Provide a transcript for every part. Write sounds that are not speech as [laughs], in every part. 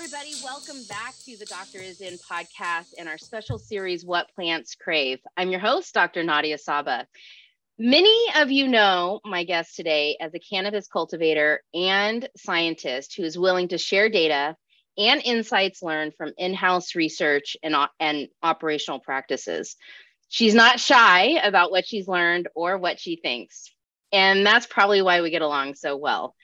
everybody. Welcome back to the Doctor is In podcast and our special series, What Plants Crave. I'm your host, Dr. Nadia Sabeh. Many of you know my guest today as a cannabis cultivator and scientist who is willing to share data and insights learned from in house research and, and operational practices. She's not shy about what she's learned or what she thinks. And that's probably why we get along so well.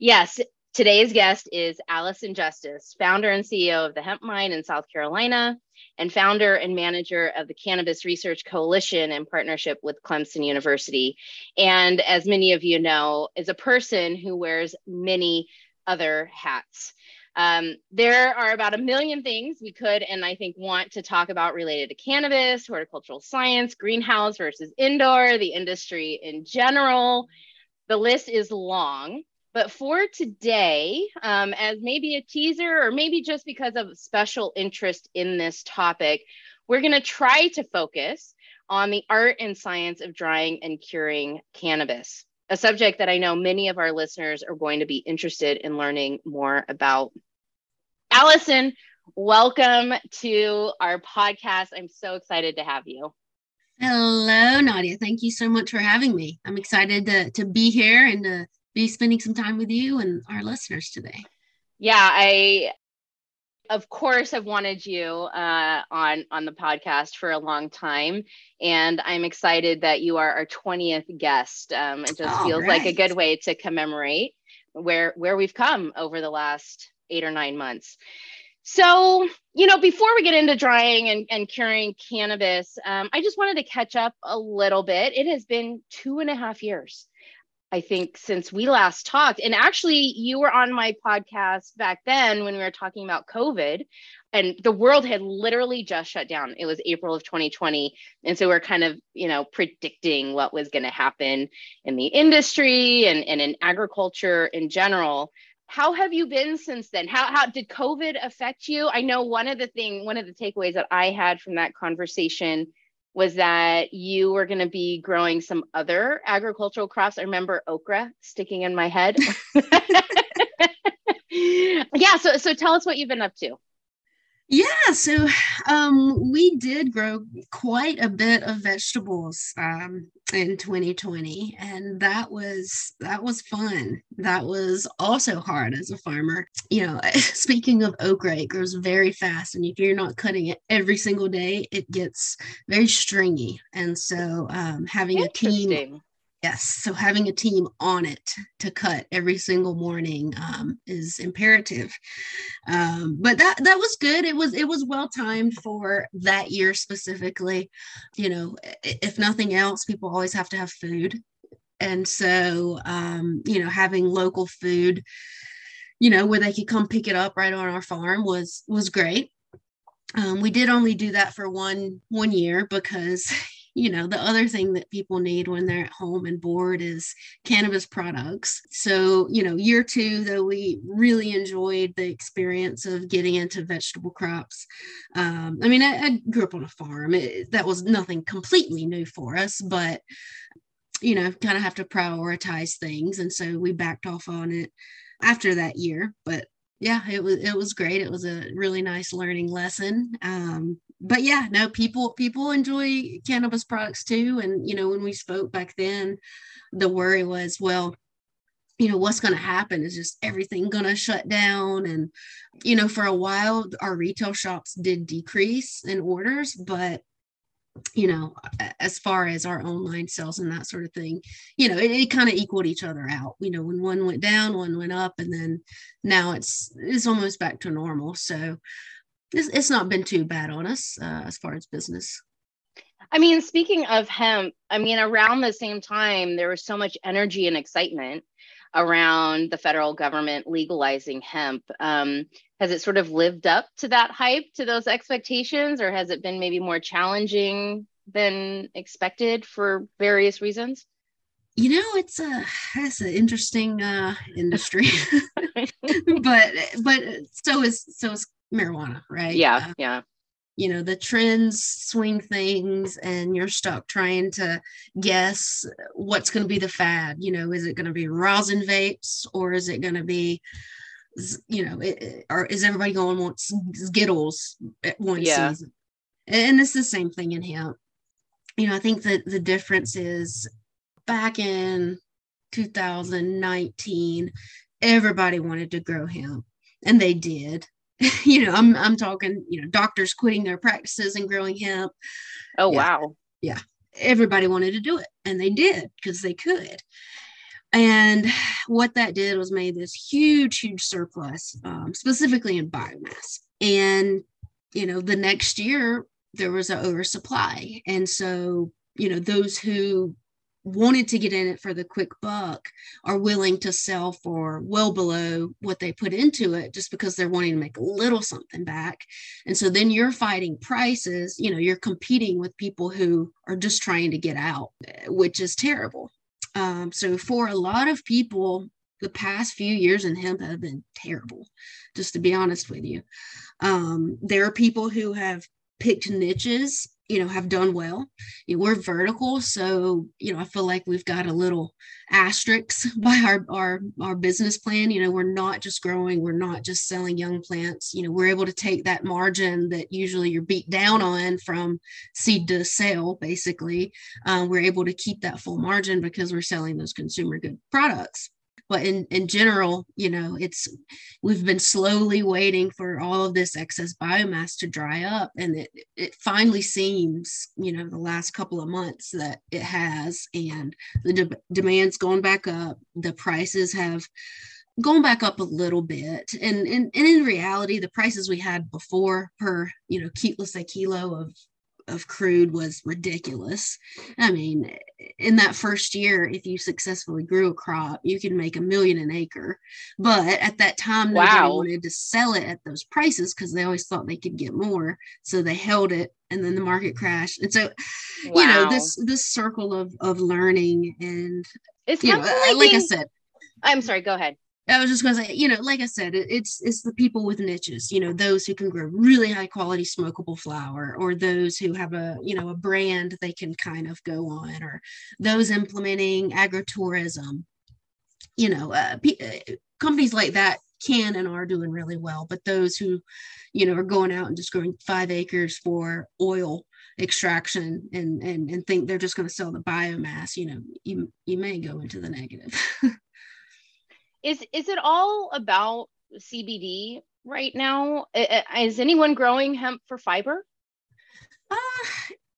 Yes, Today's guest is Allison Justice, founder and CEO of the Hemp Mine in South Carolina, and founder and manager of the Cannabis Research Coalition in partnership with Clemson University. And as many of you know, is a person who wears many other hats. Um, there are about a million things we could and I think want to talk about related to cannabis, horticultural science, greenhouse versus indoor, the industry in general. The list is long. But for today, um, as maybe a teaser, or maybe just because of special interest in this topic, we're going to try to focus on the art and science of drying and curing cannabis, a subject that I know many of our listeners are going to be interested in learning more about. Allison, welcome to our podcast. I'm so excited to have you. Hello, Nadia. Thank you so much for having me. I'm excited to, to be here and to be spending some time with you and our listeners today. Yeah, I of course have wanted you uh, on on the podcast for a long time, and I'm excited that you are our 20th guest. Um, it just All feels right. like a good way to commemorate where where we've come over the last eight or nine months. So, you know, before we get into drying and, and curing cannabis, um, I just wanted to catch up a little bit. It has been two and a half years I think since we last talked. And actually, you were on my podcast back then when we were talking about COVID, and the world had literally just shut down. It was April of 2020. And so we're kind of, you know, predicting what was going to happen in the industry and, and in agriculture in general. How have you been since then? How, how did COVID affect you? I know one of the thing, one of the takeaways that I had from that conversation was that you were going to be growing some other agricultural crops. I remember okra sticking in my head. [laughs] [laughs] yeah, so so tell us what you've been up to. Yeah, so um, we did grow quite a bit of vegetables um, in 2020, and that was that was fun. That was also hard as a farmer. You know, [laughs] speaking of okra, it grows very fast, and if you're not cutting it every single day, it gets very stringy. And so, um, having a team Yes. So having a team on it to cut every single morning um, is imperative. Um, but that that was good. It was it was well timed for that year specifically. You know, if nothing else, people always have to have food, and so um, you know having local food, you know, where they could come pick it up right on our farm was was great. Um, we did only do that for one one year because [laughs] you know the other thing that people need when they're at home and bored is cannabis products. So you know year two though we really enjoyed the experience of getting into vegetable crops. Um, i mean I, I, grew up on a farm. It, that was nothing completely new for us but you know kind of have to prioritize things. And so we backed off on it after that year. But yeah it was it was great. It was a really nice learning lesson. Um, but yeah, no, people people enjoy cannabis products too. And you know, when we spoke back then, the worry was, well, you know, what's going to happen is just everything going to shut down. And you know, for a while, our retail shops did decrease in orders, but you know, as far as our online sales and that sort of thing, you know, it, it kind of equaled each other out. You know, when one went down, one went up, and then now it's it's almost back to normal. So it's, it's not been too bad on us uh, as far as business. I mean, speaking of hemp, I mean, around the same time, there was so much energy and excitement around the federal government legalizing hemp. Um, has it sort of lived up to that hype, to those expectations, or has it been maybe more challenging than expected for various reasons? You know, it's a it's an interesting uh, industry, [laughs] [laughs] but but so is so is marijuana, right? Yeah, uh, yeah. You know, the trends swing things, and you're stuck trying to guess what's going to be the fad. You know, is it going to be rosin vapes or is it going to be you know, it, or is everybody going want Skittles at one yeah. season? And it's the same thing in hemp. You know, I think that the difference is back in 2019, everybody wanted to grow hemp, and they did. [laughs] you know, I'm I'm talking, you know, doctors quitting their practices and growing hemp. Oh yeah. wow. Yeah. Everybody wanted to do it, and they did because they could. And what that did was made this huge, huge surplus, um, specifically in biomass. And, you know, the next year there was an oversupply. And so, you know, those who wanted to get in it for the quick buck are willing to sell for well below what they put into it just because they're wanting to make a little something back. And so then you're fighting prices, you know, you're competing with people who are just trying to get out, which is terrible. Um, so for a lot of people, the past few years in hemp have been terrible, just to be honest with you. Um, there are people who have picked niches, you know, have done well. You know, we're vertical, so you know, I feel like we've got a little asterisk [laughs] by our our our business plan. You know, we're not just growing, we're not just selling young plants. You know, we're able to take that margin that usually you're beat down on from seed to sale. Basically, um, we're able to keep that full margin because we're selling those consumer good products but in in general you know it's we've been slowly waiting for all of this excess biomass to dry up and it it finally seems you know the last couple of months that it has and the de- demand's going back up the prices have gone back up a little bit and, and and in reality the prices we had before per you know let's say kilo of of crude was ridiculous. I mean, in that first year, if you successfully grew a crop, you could make a million an acre. But at that time, wow. nobody wanted to sell it at those prices because they always thought they could get more. So they held it and then the market crashed. And so, wow. you know, this this circle of of learning and it's you know, like, like I said. I'm sorry, go ahead. I was just going to say, you know, like I said, it, it's it's the people with niches, you know, those who can grow really high quality smokable flower, or those who have a you know a brand they can kind of go on, or those implementing agritourism. You know, uh, p- uh, companies like that can and are doing really well, but those who, you know, are going out and just growing five acres for oil extraction and and and think they're just going to sell the biomass, you know, you you may go into the negative. [laughs] is is it all about CBD right now? Is anyone growing hemp for fiber? Uh,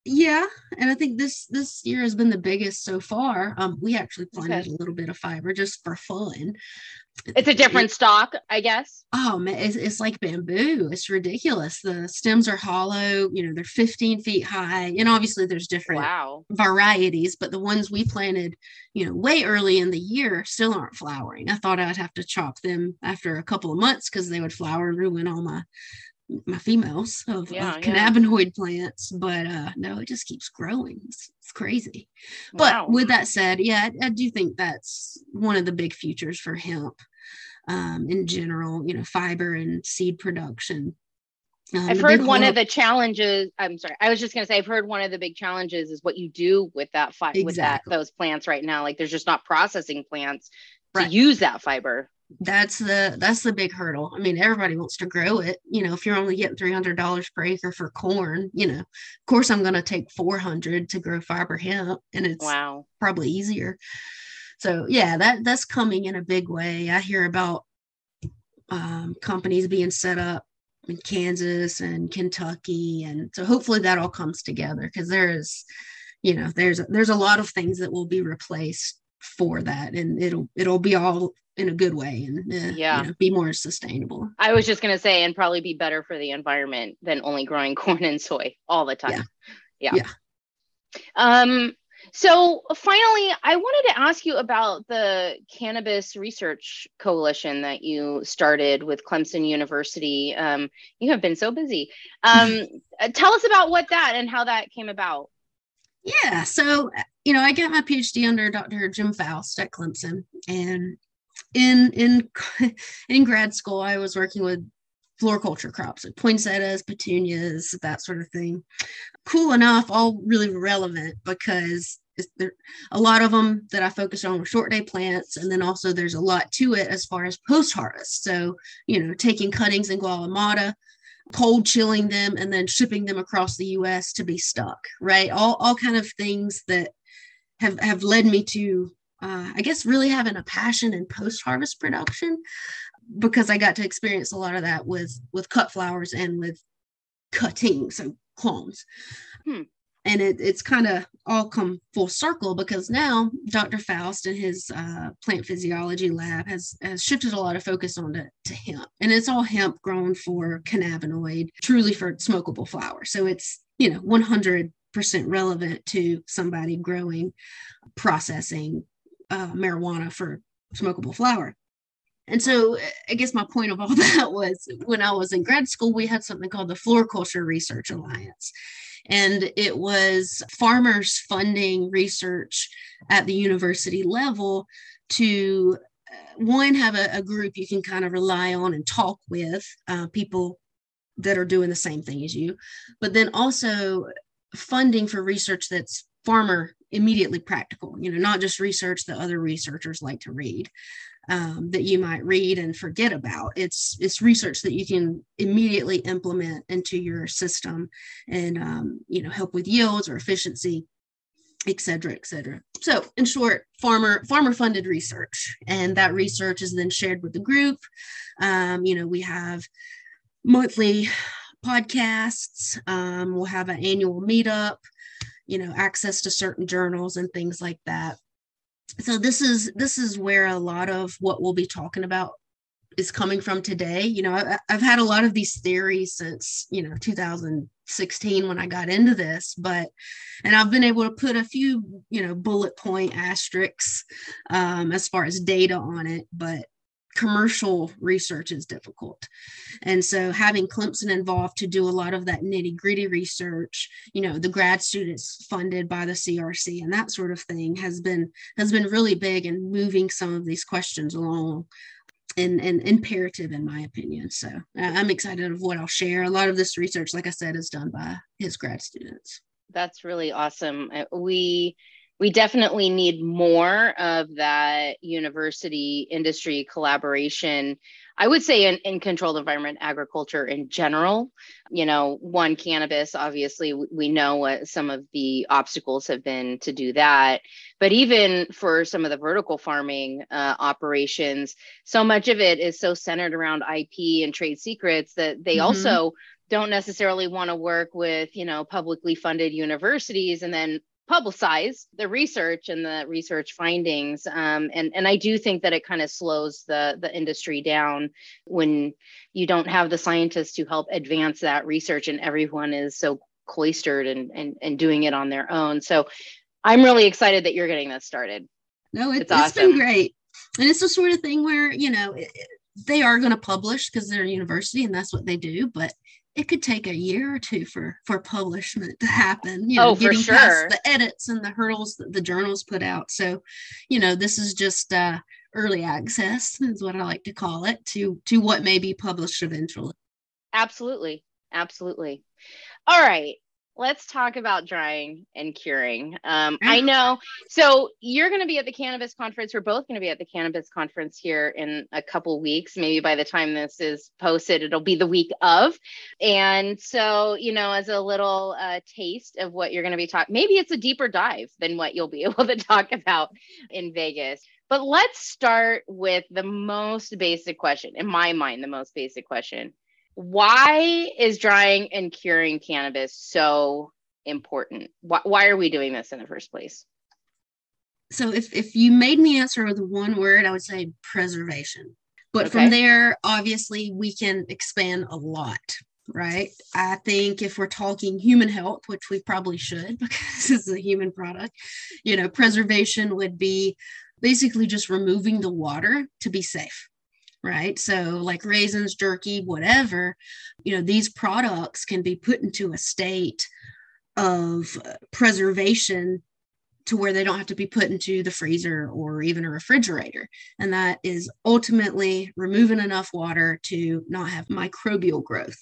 yeah, and I think this this year has been the biggest so far. Um, we actually planted okay. a little bit of fiber just for fun, it's a different stock, I guess. Oh man, it's, it's like bamboo. It's ridiculous. The stems are hollow. You know, they're 15 feet high, and obviously there's different wow. varieties. But the ones we planted, you know, way early in the year, still aren't flowering. I thought I'd have to chop them after a couple of months because they would flower and ruin all my my females of, yeah, of cannabinoid yeah. plants but uh no it just keeps growing it's, it's crazy wow. but with that said yeah I, I, do think that's one of the big futures for hemp um in general you know fiber and seed production um, I've heard one of the challenges. I'm sorry. I was just going to say I've heard one of the big challenges is what you do with that fi- exactly. with that those plants right now. Like there's just not processing plants to use that fiber that's the that's the big hurdle. I mean everybody wants to grow it you know if you're only getting $300 per acre for corn you know of course i'm going to take 400 to grow fiber hemp and it's wow. probably easier. So yeah that that's coming in a big way. I hear about um, companies being set up in kansas and kentucky and so hopefully that all comes together because there is you know there's there's a lot of things that will be replaced for that and it'll it'll be all in a good way and uh, yeah. you know, be more sustainable. I was just going to say and probably be better for the environment than only growing [laughs] corn and soy all the time. Yeah, yeah. yeah. um so finally i wanted to ask you about the cannabis research coalition that you started with clemson university. Um, you have been so busy. Um, [laughs] tell us about what that and how that came about. Yeah so you know i got my phd under dr jim faust at clemson and in in [laughs] in grad school, I was working with floriculture crops, like poinsettias, petunias, that sort of thing. Cool enough, all really relevant because there a lot of them that I focused on were short day plants, and then also there's a lot to it as far as post harvest. So you know, taking cuttings in Guatemala, cold chilling them, and then shipping them across the U.S. to be stuck. Right, all all kind of things that have have led me to, uh, I guess, really having a passion in post harvest production because I got to experience a lot of that with with cut flowers and with cutting, so clones. Hmm and it, it's kind of all come full circle because now Dr. Faust and his uh, plant physiology lab has, has shifted a lot of focus on to, to hemp, and it's all hemp grown for cannabinoid, truly for smokable flower. So it's you know 100% relevant to somebody growing, processing uh, marijuana for smokable flower. And so I guess my point of all [laughs] that was when I was in grad school, we had something called the Floriculture Research Alliance. And it was farmers funding research at the university level to uh, one have a, a, group you can kind of rely on and talk with uh, people that are doing the same thing as you but then also funding for research that's farmer immediately practical you know not just research that other researchers like to read um, that you might read and forget about. It's it's research that you can immediately implement into your system and um, you know help with yields or efficiency, et cetera, et cetera. So in short, farmer farmer funded research, and that research is then shared with the group. Um, you know, we have monthly podcasts. Um, we'll have an annual meetup. You know, access to certain journals and things like that so this is this is where a lot of what we'll be talking about is coming from today you know I, have had a lot of these theories since you know 2016 when i got into this but and i've been able to put a few you know bullet point asterisks um, as far as data on it but commercial research is difficult. And so having Clemson involved to do a lot of that nitty gritty research, you know, the grad students funded by the CRC and that sort of thing has been has been really big in moving some of these questions along and, and imperative in my opinion. So I'm excited of what I'll share. A lot of this research, like I said, is done by his grad students. That's really awesome. Uh, we we definitely need more of that university industry collaboration i would say in, in controlled environment agriculture in general you know one cannabis obviously we know what some of the obstacles have been to do that but even for some of the vertical farming uh, operations so much of it is so centered around ip and trade secrets that they mm-hmm. also don't necessarily want to work with you know publicly funded universities and then publicize the research and the research findings um, and and I do think that it kind of slows the the industry down when you don't have the scientists to help advance that research and everyone is so cloistered and and, and doing it on their own. So I'm really excited that you're getting this started. No it, it's, it's awesome. been great. And it's the sort of thing where you know it, they are going to publish because they're a university and that's what they do but it could take a year or two for for publishment to happen you know oh, getting sure. past the edits and the hurdles that the journals put out. So you know this is just uh early access is what i like to call it to to what may be published eventually. Absolutely. Absolutely. All right let's talk about drying and curing. Um, I know. So you're going to be at the cannabis conference. We're both going to be at the cannabis conference here in a couple weeks. Maybe by the time this is posted, it'll be the week of. And so, you know, as a little uh, taste of what you're going to be talking, maybe it's a deeper dive than what you'll be [laughs] able to talk about in Vegas. But let's start with the most basic question, in my mind, the most basic question why is drying and curing cannabis so important? Why, why are we doing this in the first place? So if, if you made me answer with one word, I would say preservation. But okay. from there, obviously, we can expand a lot, right? I think if we're talking human health, which we probably should [laughs] because it's a human product, you know, preservation would be basically just removing the water to be safe right? So, like raisins, jerky, whatever, you know, these products can be put into a state of uh, preservation to where they don't have to be put into the freezer or even a refrigerator. And that is ultimately removing enough water to not have microbial growth.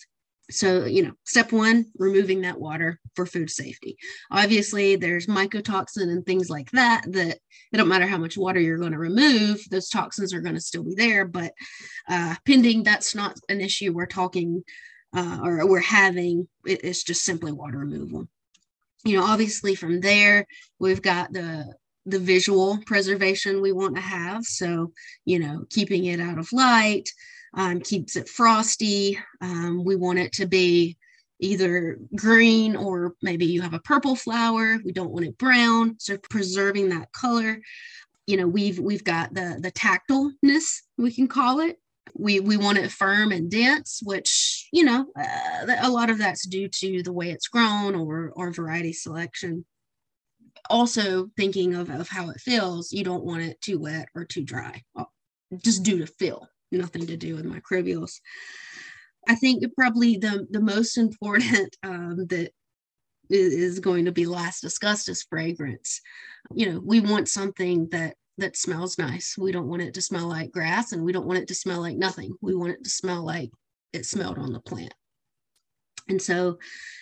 So you know step one removing that water for food safety. Obviously there's mycotoxin and things like that that it don't matter how much water you're going to remove those toxins are going to still be there but uh, pending that's not an issue we're talking uh, or we're having. It, it's just simply water removal. You know obviously from there we've got the the visual preservation we want to have. So you know keeping it out of light um, keeps it frosty. Um, we want it to be either green or maybe you have a purple flower. We don't want it brown, so preserving that color. You know, we've we've got the the tactileness we can call it. We we want it firm and dense, which you know uh, a lot of that's due to the way it's grown or or variety selection. Also, thinking of, of how it feels, you don't want it too wet or too dry, just due to feel nothing to do with microbials. I think probably the, the most important [laughs] um, that is going to be last discussed is fragrance. You know, we want something that that smells nice. We don't want it to smell like grass and we don't want it to smell like nothing. We want it to smell like it smelled on the plant. And so,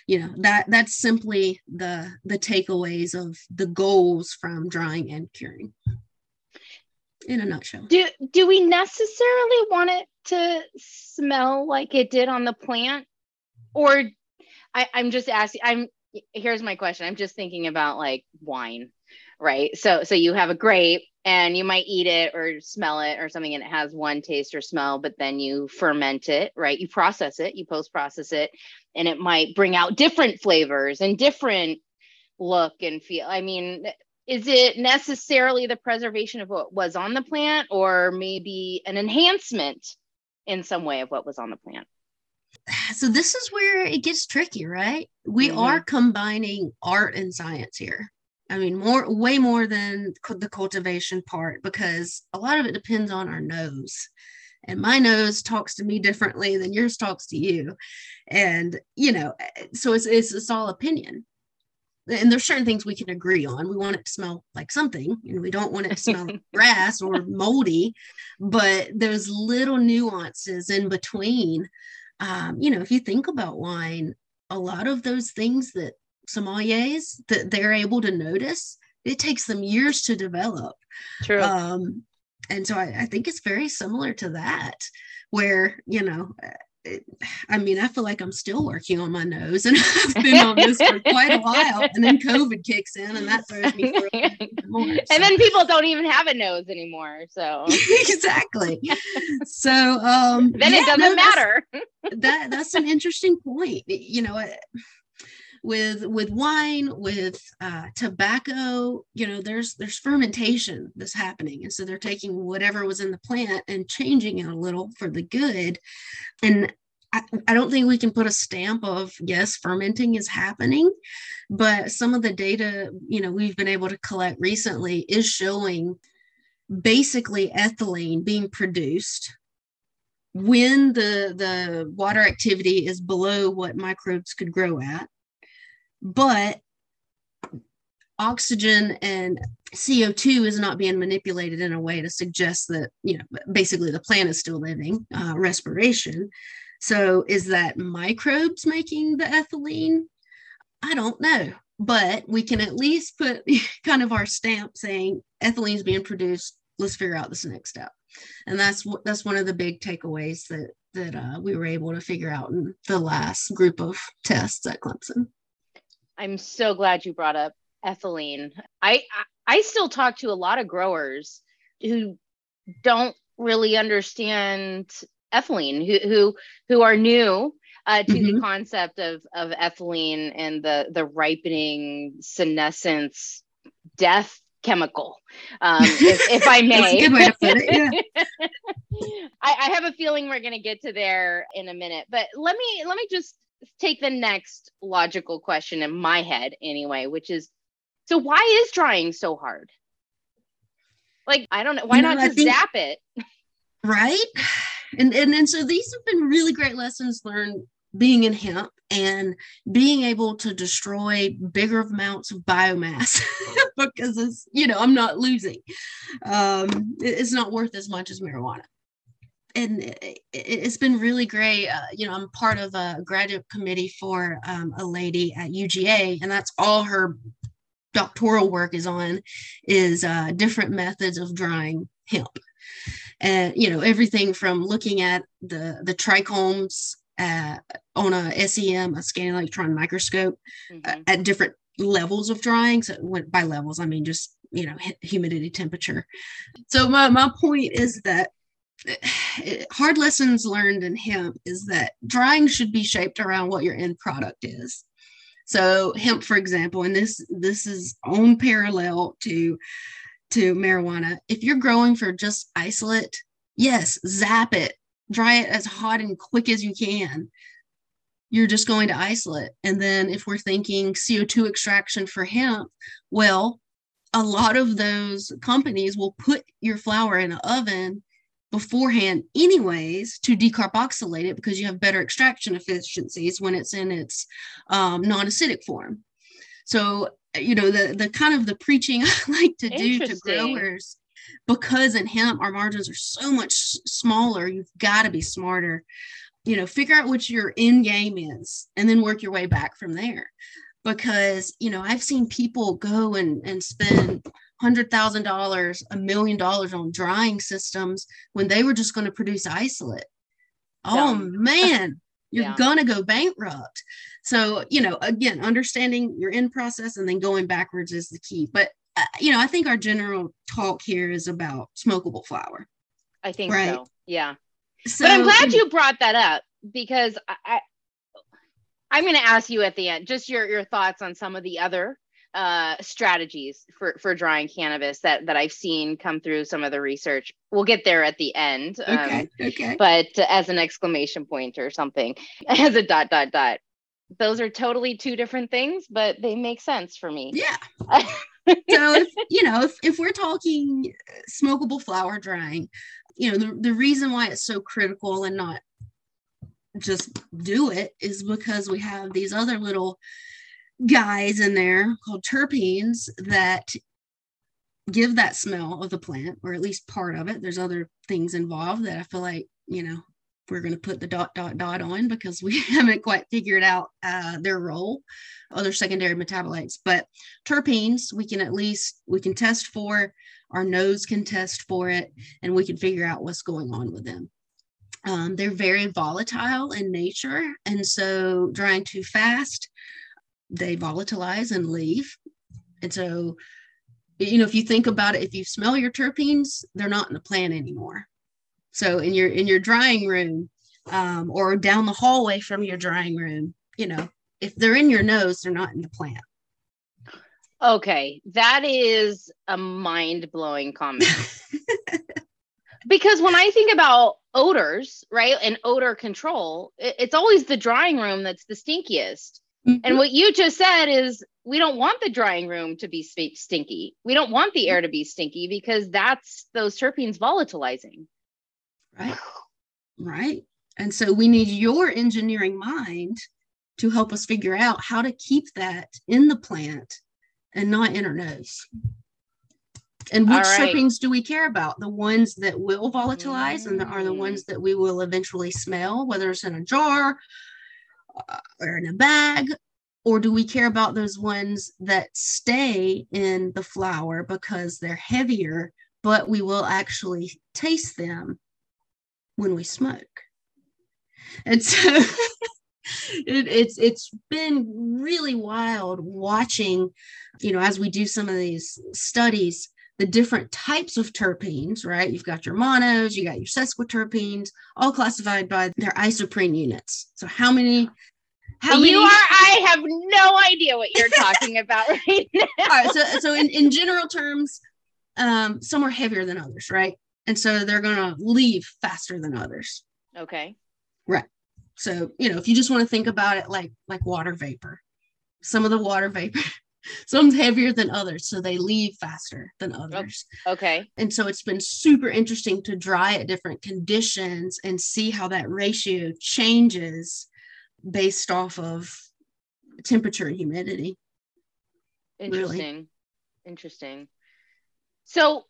you know, that that's simply the the takeaways of the goals from drying and curing in a nutshell. Do do we necessarily want it to smell like it did on the plant? Or I, I'm just asking I'm here's my question. I'm just thinking about like wine, right? So so you have a grape and you might eat it or smell it or something and it has one taste or smell, but then you ferment it, right? You process it, you post process it, and it might bring out different flavors and different look and feel. I mean, is it necessarily the preservation of what was on the plant or maybe an enhancement in some way of what was on the plant? [sighs] So this is where it gets tricky right? We mm-hmm. are combining art and science here. I mean more way more than the cultivation part because a lot of it depends on our nose. And my nose talks to me differently than yours talks to you. And you know so it's it's, it's all opinion and there's certain things we can agree on. We want it to smell like something, and we don't want it to smell like [laughs] grass or moldy. But there's little nuances in between. Um, you know, if you think about wine, a lot of those things that sommeliers that they're able to notice, it takes them years to develop. True. Um, and so I, I think it's very similar to that, where you know I mean, I feel like I'm still working on my nose, and [laughs] I've been on this for quite a while. And then COVID kicks in, and that throws me for [laughs] more. So. And then people don't even have a nose anymore. So [laughs] exactly. So um, then yeah, it doesn't no, matter. that that's an interesting point. You know, with with wine with uh, tobacco you know there's there's fermentation that's happening. And so they're taking whatever was in the plant and changing it a little for the good. And I, I don't think we can put a stamp of yes fermenting is happening but some of the data you know we've been able to collect recently is showing basically ethylene being produced when the the water activity is below what microbes could grow at but oxygen and CO2 is not being manipulated in a way to suggest that, you know, basically the plant is still living, uh, respiration. So is that microbes making the ethylene? I don't know, but we can at least put [laughs] kind of our stamp saying ethylene is being produced. Let's figure out this next step. And that's what that's one of the big takeaways that that uh, we were able to figure out in the last group of tests at Clemson. I'm so glad you brought up ethylene. I, I still talk to a lot of growers who don't really understand ethylene, who who who are new uh, to mm-hmm. the concept of of ethylene and the the ripening senescence death chemical, um, [laughs] if, if, I may. good way to put it. Yeah. [laughs] I, I have a feeling we're going to get to there in a minute, but let me let me just take the next logical question in my head anyway, which is so why is drying so hard? Like, I don't know. Why you know, not just think, zap it? Right. And, and and so these have been really great lessons learned being in hemp and being able to destroy bigger amounts of biomass [laughs] because it's you know i'm not losing um it's not worth as much as marijuana and it, has been really great. Uh, you know, I'm part of a graduate committee for um, a lady at UGA, and that's all her doctoral work is on is uh, different methods of drying hemp and you know everything from looking at the the trichomes uh, on a SEM, a scanning electron microscope, uh, mm-hmm. at different levels of drying. So by levels, I mean just you know humidity, temperature. So my my point is that [sighs] hard lessons learned in hemp is that drying should be shaped around what your end product is. So hemp, for example, and this this is on parallel to to marijuana. If you're growing for just isolate, yes, zap it, dry it as hot and quick as you can. You're just going to isolate. And then if we're thinking CO2 extraction for hemp, well, a lot of those companies will put your flower in an oven beforehand anyways to decarboxylate it because you have better extraction efficiencies when it's in its um, non-acidic form. So you know the the kind of the preaching [laughs] i like to do to growers because in hemp our margins are so much smaller. You've got to be smarter. You know figure out what your end game is and then work your way back from there. Because you know i've seen people go and and spend hundred thousand dollars a million dollars on drying systems when they were just going to produce isolate. Oh man [laughs] you're yeah. gonna go bankrupt. So you know again understanding your end process and then going backwards is the key. But uh, you know i think our general talk here is about smokable flower i think right? so yeah so, but i'm glad you brought that up because i, I am going to ask you at the end just your your thoughts on some of the other uh, strategies for for drying cannabis that that I've seen come through some of the research. We'll get there at the end. Okay. Um, okay. But as an exclamation point or something, [laughs] as a dot dot dot. Those are totally two different things, but they make sense for me. Yeah. [laughs] so if, you know, if, if we're talking smokable flower drying, you know, the, the reason why it's so critical and not just do it is because we have these other little guys in there called terpenes that give that smell of the plant or at least part of it. There's other things involved that i feel like you know we're going to put the dot dot dot on because we [laughs] haven't quite figured out uh, their role other secondary metabolites. But terpenes we can at least we can test for our nose can test for it and we can figure out what's going on with them. Um, they're very volatile in nature and so drying too fast they volatilize and leave. And so, you know, if you think about it, if you smell your terpenes, they're not in the plant anymore. So in your in your drying room, um, or down the hallway from your drying room, you know, if they're in your nose, they're not in the plant. Okay, that is a mind blowing comment. [laughs] because when I think about odors, right, and odor control, it's always the drying room that's the stinkiest. Mm-hmm. And what you just said is we don't want the drying room to be stinky. We don't want the air to be stinky because that's those terpenes volatilizing. Right. Right. And so we need your engineering mind to help us figure out how to keep that in the plant and not in our nose. And which right. terpenes do we care about? The ones that will volatilize mm. and are the ones mm. that we will eventually smell, whether it's in a jar or in a bag or do we care about those ones that stay in the flower because they're heavier but we will actually taste them when we smoke? And so [laughs] it, it's it's been really wild watching you know as we do some of these studies the different types of terpenes, right? You've got your monos, you got your sesquiterpenes, all classified by their isoprene units. So how many how many? You are. I have no idea what you're talking about right [laughs] now. All right. So, so in, in general terms, um, some are heavier than others, right? And so they're going to leave faster than others. Okay. Right. So you know, if you just want to think about it like like water vapor, some of the water vapor some's heavier than others so they leave faster than oh, others. okay. And so it's been super interesting to dry at different conditions and see how that ratio changes based off of temperature and humidity. Interesting. Really. interesting. So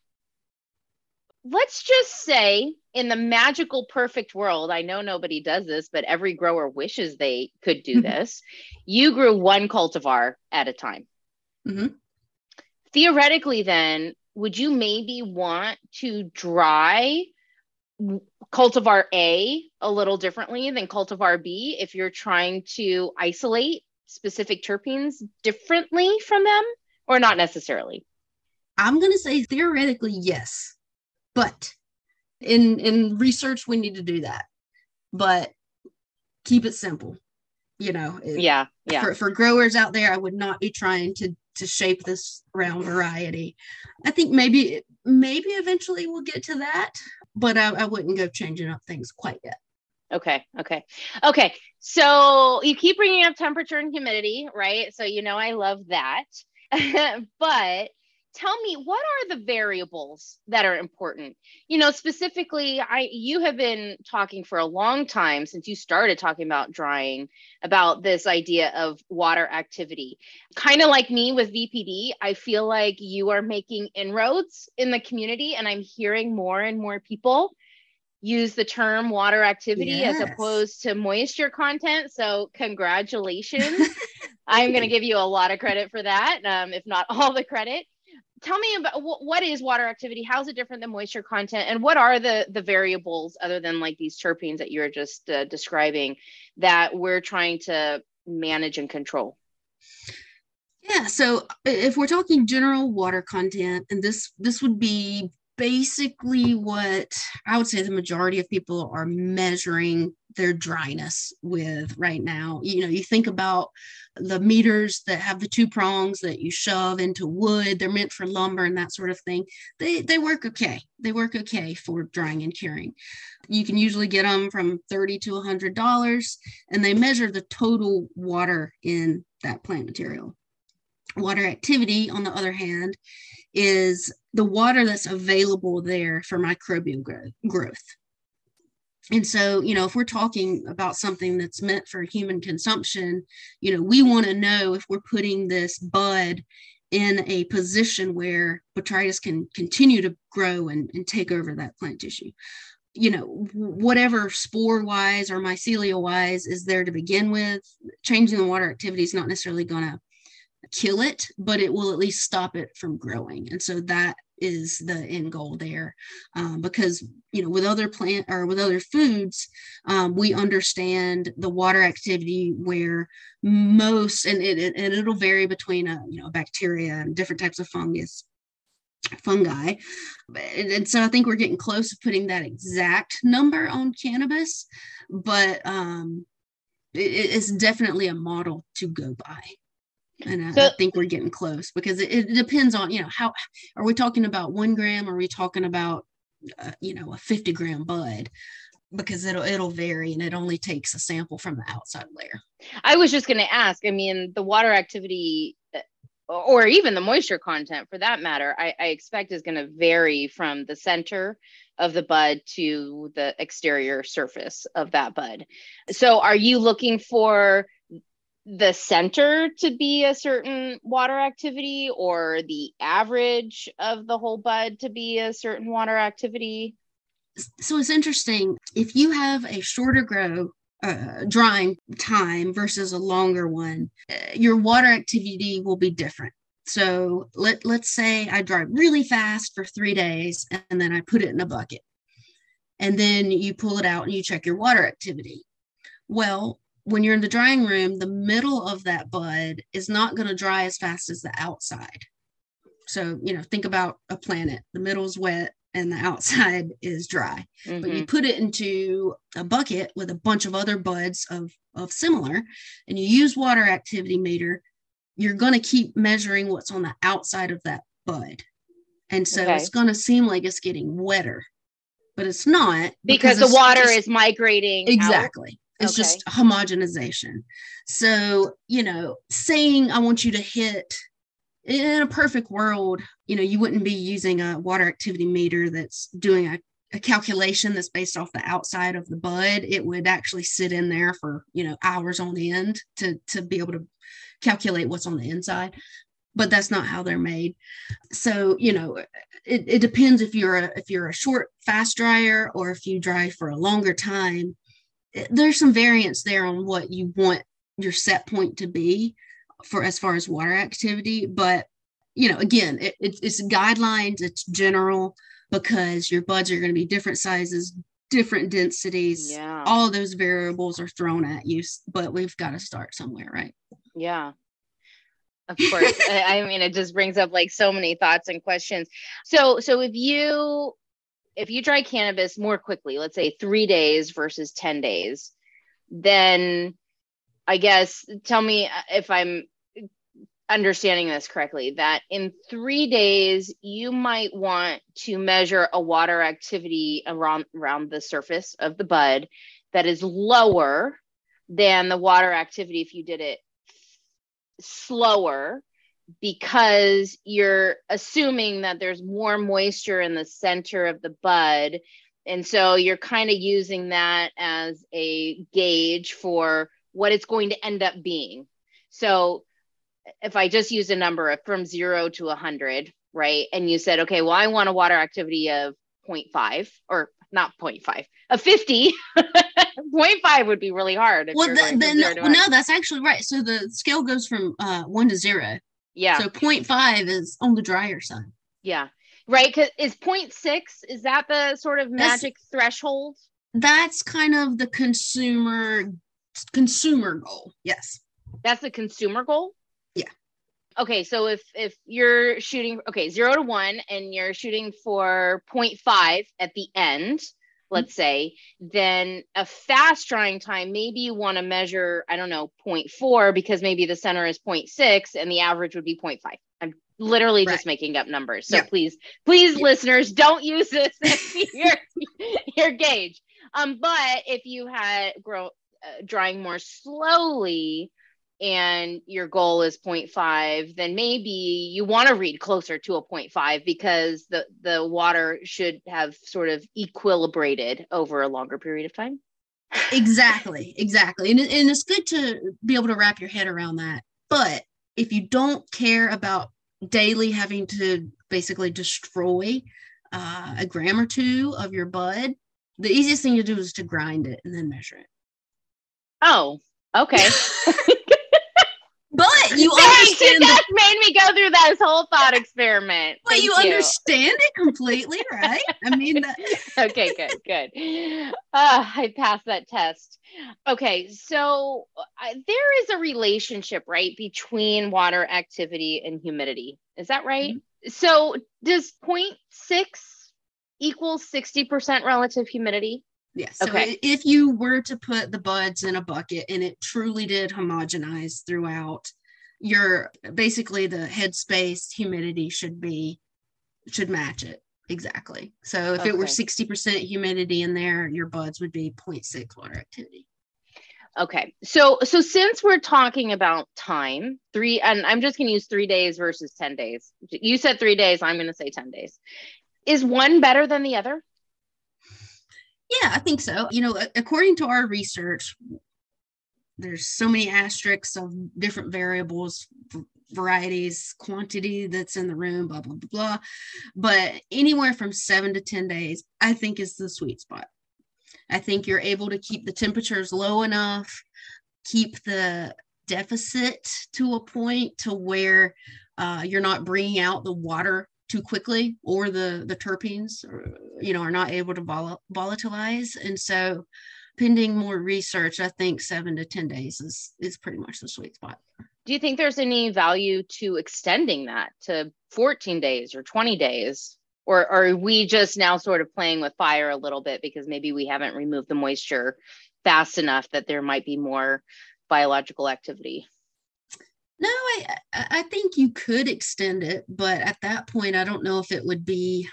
let's just say in the magical perfect world i know nobody does this but every grower wishes they could do [laughs] this. You grew one cultivar at a time mm-hmm. theoretically then would you maybe want to dry cultivar a a little differently than cultivar b if you're trying to isolate specific terpenes differently from them? Or not necessarily? I'm going to say theoretically yes. But in in research we need to do that. But keep it simple you know yeah yeah. for, for growers out there i would not be trying to to shape this round variety i think maybe maybe eventually we'll get to that but I, I wouldn't go changing up things quite yet Okay. Okay. Okay. So you keep bringing up temperature and humidity, right? So you know I love that. [laughs] but tell me what are the variables that are important? You know specifically i you have been talking for a long time since you started talking about drying about this idea of water activity. Kind of like me with vpd i feel like you are making inroads in the community and i'm hearing more and more people use the term water activity yes. as opposed to moisture content so congratulations. [laughs] I'm going to give you a lot of credit for that um, if not all the credit tell me about what is water activity? How is it different than moisture content? And what are the the variables other than like these terpenes that you're just uh, describing that we're trying to manage and control? Yeah so if we're talking general water content and this this would be basically what I would say the majority of people are measuring their dryness with right now. You know, you think about the meters that have the two prongs that you shove into wood, they're meant for lumber and that sort of thing. They they work okay. They work okay for drying and curing. You can usually get them from 30 to $100 and they measure the total water in that plant material. Water activity, on the other hand, is the water that's available there for microbial growth. And so, you know, if we're talking about something that's meant for human consumption, you know, we want to know if we're putting this bud in a position where botrytis can continue to grow and, and take over that plant tissue. You know, whatever spore wise or mycelia wise is there to begin with, changing the water activity is not necessarily going to kill it, but it will at least stop it from growing. And so that is the end goal there. Um, because you know with other plant or with other foods um, we understand the water activity where most and it, and it'll vary between a you know bacteria and different types of fungus fungi. And, and so i think we're getting close to putting that exact number on cannabis but um it, it's definitely a model to go by and I, so, I, think we're getting close because it, it, depends on you know how are we talking about one gram? Are we talking about uh, you know a 50 gram bud? Because it'll it'll vary and it only takes a sample from the outside layer. I was just going to ask i mean the water activity uh, or even the moisture content for that matter i, I expect is going to vary from the center of the bud to the exterior surface of that bud. So are you looking for the center to be a certain water activity or the average of the whole bud to be a certain water activity? So it's interesting. If you have a shorter grow uh, drying time versus a longer one, uh, your water activity will be different. So let, let's say I dry really fast for three days and then I put it in a bucket. And then you pull it out and you check your water activity. Well, when you're in the drying room, the middle of that bud is not going to dry as fast as the outside. So, you know, think about a planet. The middle is wet and the [laughs] outside is dry. Mm-hmm. But you mm-hmm. put it into a bucket with a bunch of other buds of, of similar, and you use water activity meter, you're going to keep measuring what's on the outside of that bud. And so okay. it's going to seem like it's getting wetter, but it's not because, because the water just, is migrating. Exactly. It's okay. just homogenization. So, you know, saying I want you to hit in a perfect world, you know, you wouldn't be using a water activity meter that's doing a, a calculation that's based off the outside of the bud. It would actually sit in there for, you know, hours on end to to be able to calculate what's on the inside. but that's not how they're made. So, you know, it, it depends if you're a if you're a short fast dryer or if you dry for a longer time. There's some variance there on what you want your set point to be for as far as water activity, but you know, again, it, it, it's guidelines, it's general because your buds are going to be different sizes, different densities. Yeah. All those variables are thrown at you, but we've got to start somewhere, right? Yeah. Of course. [laughs] I mean, it just brings up like so many thoughts and questions. So, so if you if you dry cannabis more quickly, let's say three days versus 10 days, then I guess tell me uh, if I'm understanding this correctly that in three days you might want to measure a water activity around around the surface of the bud that is lower than the water activity if you did it slower because you're assuming that there's more moisture in the center of the bud and so you're kind of using that as a gauge for what it's going to end up being so if I just use a number of from zero to 100, right? And you said, okay, well, I want a water activity of 0.5 or not 0.5, a 50. [laughs] 0.5 would be really hard. well, the, the, no, no, that's actually right. So the scale goes from uh, one to zero. Yeah. So 0.5 is on the drier side. Yeah. Right. Cause is 0.6, is that the sort of magic that's, threshold? That's kind of the consumer consumer goal. Yes. That's the consumer goal? Yeah. Okay, so if if you're shooting okay, 0 to 1 and you're shooting for 0.5 at the end, let's say, then a fast drying time, maybe you want to measure, I don't know, 0.4 because maybe the center is 0.6 and the average would be 0.5. I'm literally right. just making up numbers. So yeah. please, please, yeah. listeners, don't use this as your, [laughs] your gauge. Um, but if you had grow uh, drying more slowly, and your goal is 0.5 then maybe you want to read closer to a 0.5 because the the water should have sort of equilibrated over a longer period of time. Exactly exactly and, and it's good to be able to wrap your head around that but if you don't care about daily having to basically destroy uh, a gram or two of your bud the easiest thing to do is to grind it and then measure it. Oh okay [laughs] But you Thanks, understand. You just made me go through this whole thought experiment. But you, you, understand it completely, right? I mean, that- [laughs] okay, good, good. Uh, I passed that test. Okay, so uh, there is a relationship, right, between water activity and humidity. Is that right? Mm-hmm. So does 0.6 equal 60% relative humidity? Yes. So okay. if you were to put the buds in a bucket and it truly did homogenize throughout, your basically the headspace humidity should be should match it exactly. So if okay. it were 60% humidity in there, your buds would be 0.6 water activity. Okay. So so since we're talking about time, 3 and I'm just going to use 3 days versus 10 days. You said 3 days, I'm going to say 10 days. Is one better than the other? Yeah, I think so. You know, according to our research, there's so many asterisks of different variables, varieties, quantity that's in the room, blah, blah, blah, blah. But anywhere from seven to 10 days, I think is the sweet spot. I think you're able to keep the temperatures low enough, keep the deficit to a point to where uh, you're not bringing out the water too quickly or the the terpenes uh, you know are not able to vol- volatilize. And so pending more research i think seven to ten days is is pretty much the sweet spot. Do you think there's any value to extending that to 14 days or 20 days? Or are we just now sort of playing with fire a little bit because maybe we haven't removed the moisture fast enough that there might be more biological activity no, I I think you could extend it, but at that point, I don't know if it would be.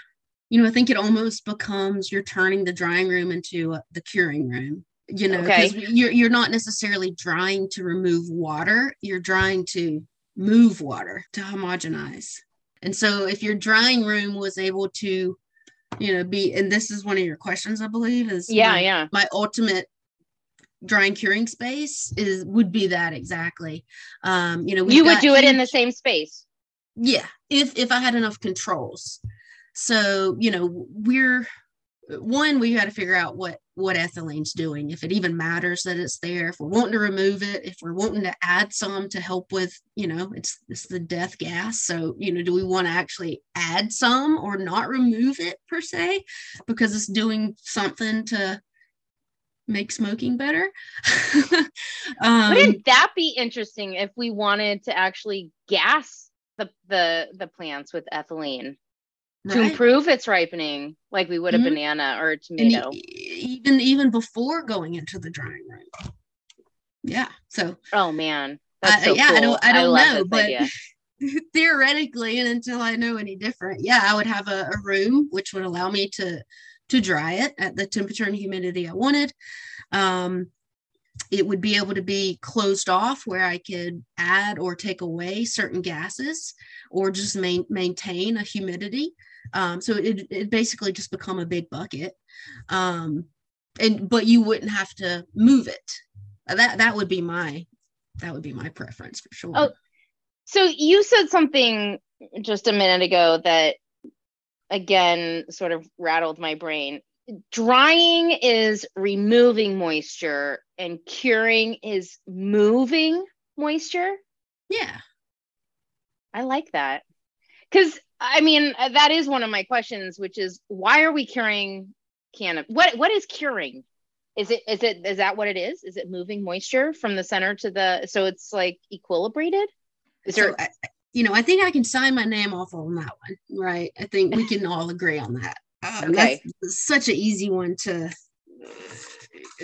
You know, I think it almost becomes you're turning the drying room into a, the curing room. You know, because okay. you're you're not necessarily drying to remove water. You're drying to move water to homogenize. And so, if your drying room was able to, you know, be and this is one of your questions, I believe, is yeah, my, yeah, my ultimate drying curing space is would be that exactly. Um you know you would do it in the same space. Yeah if if i had enough controls. So you know we're one we got to figure out what what ethylene's doing if it even matters that it's there if we're wanting to remove it if we're wanting to add some to help with you know it's it's the death gas. So you know do we want to actually add some or not remove it per se? Because it's doing something to make smoking better [laughs] um, wouldn't that be interesting if we wanted to actually gas the the the plants with ethylene right. to improve its ripening, like we would a mm-hmm. banana or a tomato. And even even before going into the drying room. Yeah. So. Oh man. So yeah, cool. I don't. I don't I know, but [laughs] theoretically, and until I know any different, yeah, I would have a, a room which would allow me to to dry it at the temperature and humidity I wanted. Um, it would be able to be closed off where I could add or take away certain gases or just main, maintain a humidity. Um, so it, it basically just become a big bucket. Um, and but you wouldn't have to move it. That that would be my that would be my preference for sure. Oh, so you said something just a minute ago that again sort of rattled my brain. Drying is removing moisture and curing is moving moisture. Yeah. I like that. Cuz I mean, uh, that is one of my questions, which is why are we curing cannabis? What what is curing? Is it is it is that what it is? Is it moving moisture from the center to the so it's like equilibrated? Is so, there? I, you know, I think I can sign my name off on that one, right? I think we can all agree on that. [laughs] Um, okay. That's such an easy one to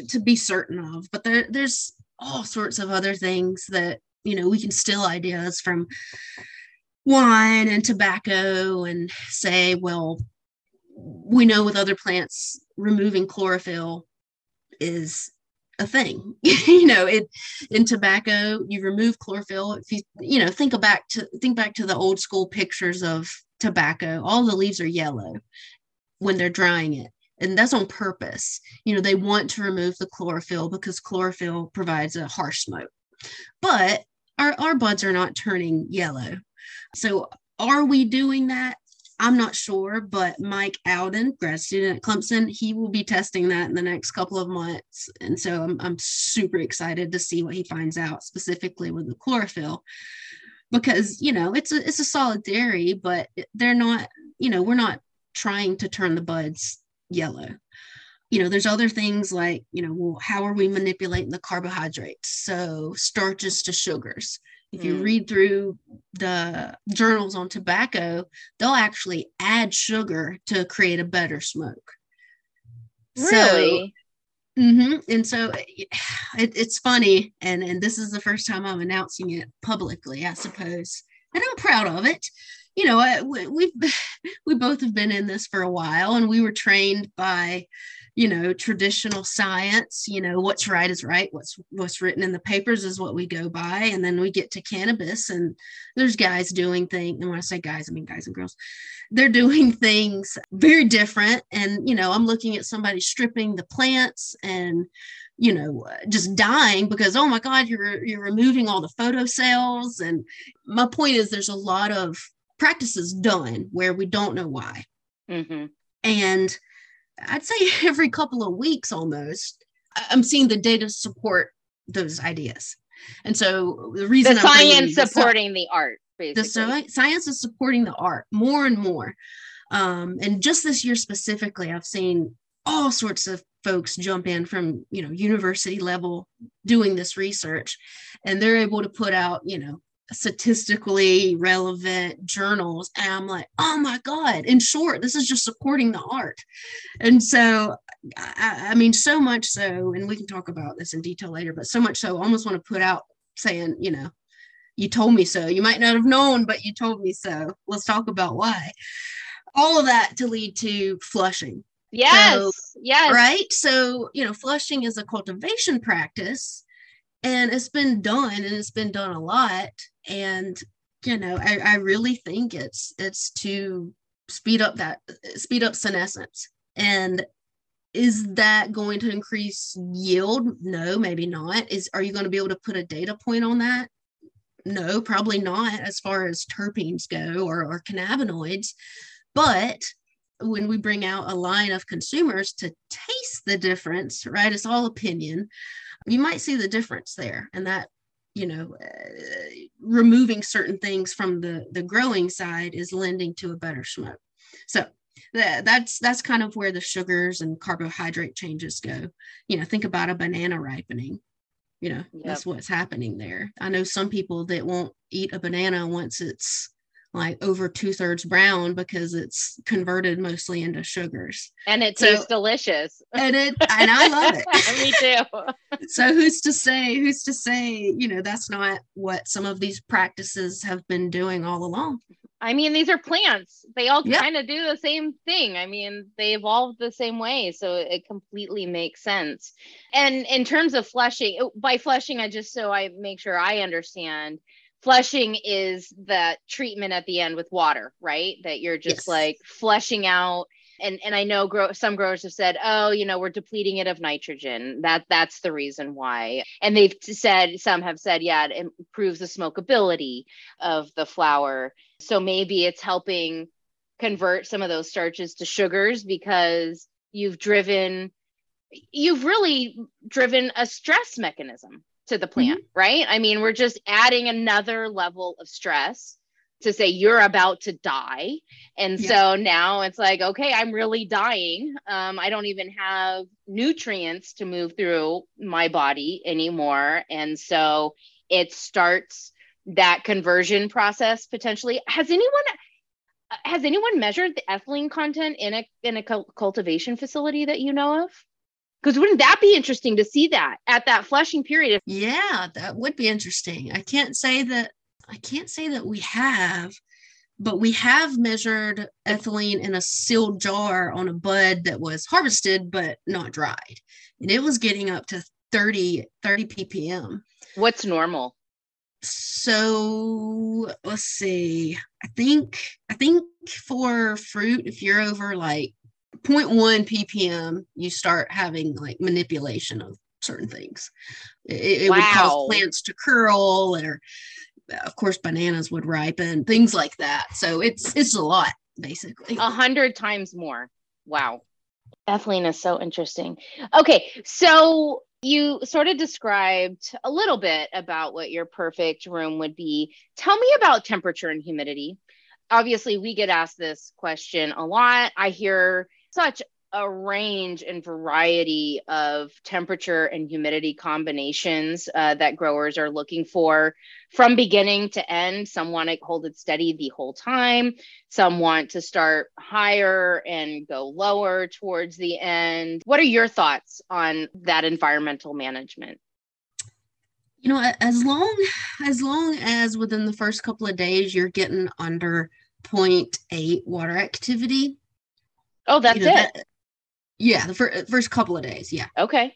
to be certain of, but there there's all sorts of other things that you know we can steal ideas from wine and tobacco and say, well, we know with other plants, removing chlorophyll is a thing. [laughs] you know, it in tobacco, you remove chlorophyll. If you you know, think back to think back to the old school pictures of tobacco, all the leaves are yellow when they're drying it. And that's on purpose. You know, they want to remove the chlorophyll because chlorophyll provides a harsh smoke. But our, our buds are not turning yellow. So are we doing that? I'm not sure, but Mike Alden, grad student at Clemson, he will be testing that in the next couple of months. And so I'm, I'm super excited to see what he finds out specifically with the chlorophyll because, you know, it's a, it's a solid dairy, but they're not, you know, we're not trying to turn the buds yellow. You know, there's other things like, you know, well, how are we manipulating the carbohydrates? So starches to sugars if you mm. read through the journals on tobacco, they'll actually add sugar to create a better smoke. Really? So, mm-hmm. And so it, it's funny, and and this is the first time I'm announcing it publicly, I suppose, and I'm proud of it. You know, we, we've [sighs] we both have been in this for a while, and we were trained by you know traditional science. You know what's right is right. What's what's written in the papers is what we go by and then we get to cannabis and there's guys doing things and when i say guys i mean guys and girls. They're doing things very different. And you know i'm looking at somebody stripping the plants and you know just dying because oh my god you're you're removing all the photocells and my point is there's a lot of practices done where we don't know why mm-hmm. and I'd say [laughs] every couple of weeks almost, I'm seeing the data support those ideas. And so the reason the science supporting the, the art, basically. the science is supporting the art more and more. Um, and just this year specifically, I've seen all sorts of folks jump in from you know university level doing this research and they're able to put out you know statistically relevant journals. And i'm like oh my god in short this is just supporting the art. And so I, I, mean so much so and we can talk about this in detail later but so much so I almost want to put out saying you know you told me so. You might not have known but you told me so. Let's talk about why. All of that to lead to flushing yes so, yes right? So you know flushing is a cultivation practice and it's been done and it's been done a lot and you know I, I really think it's it's to speed up that speed up senescence. And is that going to increase yield? No maybe not. Is are you going to be able to put a data point on that? No, probably not as far as terpenes go or, or cannabinoids. But when we bring out a line of consumers to taste the difference, right? It's all opinion. You might see the difference there, and that you know, uh, removing certain things from the the growing side is lending to a better smoke. So that, that's that's kind of where the sugars and carbohydrate changes go. You know, think about a banana ripening. You know, yep. that's what's happening there. I know some people that won't eat a banana once it's like over two thirds brown because it's converted mostly into sugars. And it tastes so, delicious. And it [laughs] and I love it. [laughs] Me too. so who's to say, who's to say, you know, that's not what some of these practices have been doing all along. I mean, these are plants. They all kind of do the same thing. I mean, they evolved the same way. So it completely makes sense. And in terms of flushing, by flushing, I just so I make sure I understand flushing is the treatment at the end with water, right? That you're just yes. like flushing out. And and I know grow, some growers have said, oh, you know, we're depleting it of nitrogen. That that's the reason why. And they've said some have said, yeah, it improves the smokability of the flower. So maybe it's helping convert some of those starches to sugars because you've driven you've really driven a stress mechanism to the plant, mm-hmm. right? I mean, we're just adding another level of stress to say you're about to die. And yeah. so now it's like, okay, I'm really dying. Um, I don't even have nutrients to move through my body anymore. And so it starts that conversion process potentially. Has anyone has anyone measured the ethylene content in a in a cultivation facility that you know of? Because wouldn't that be interesting to see that at that flushing period? Yeah, that would be interesting. I can't say that I can't say that we have, but we have measured ethylene in a sealed jar on a bud that was harvested but not dried. And it was getting up to 30 30 ppm. What's normal? So let's see. I think I think for fruit, if you're over like 0.1 ppm you start having like manipulation of certain things. It, it wow. would cause plants to curl or of course bananas would ripen things like that. So it's it's a lot basically. A hundred times more. Wow. Ethylene is so interesting. Okay so you sort of described a little bit about what your perfect room would be. Tell me about temperature and humidity. Obviously we get asked this question a lot. I hear such a range and variety of temperature and humidity combinations uh, that growers are looking for from beginning to end. Some want to hold it steady the whole time. Some want to start higher and go lower towards the end. What are your thoughts on that environmental management? You know, as long as long as within the first couple of days you're getting under 0.8 water activity, Oh, that's you know, it. That, yeah, the fir- first couple of days. Yeah. Okay.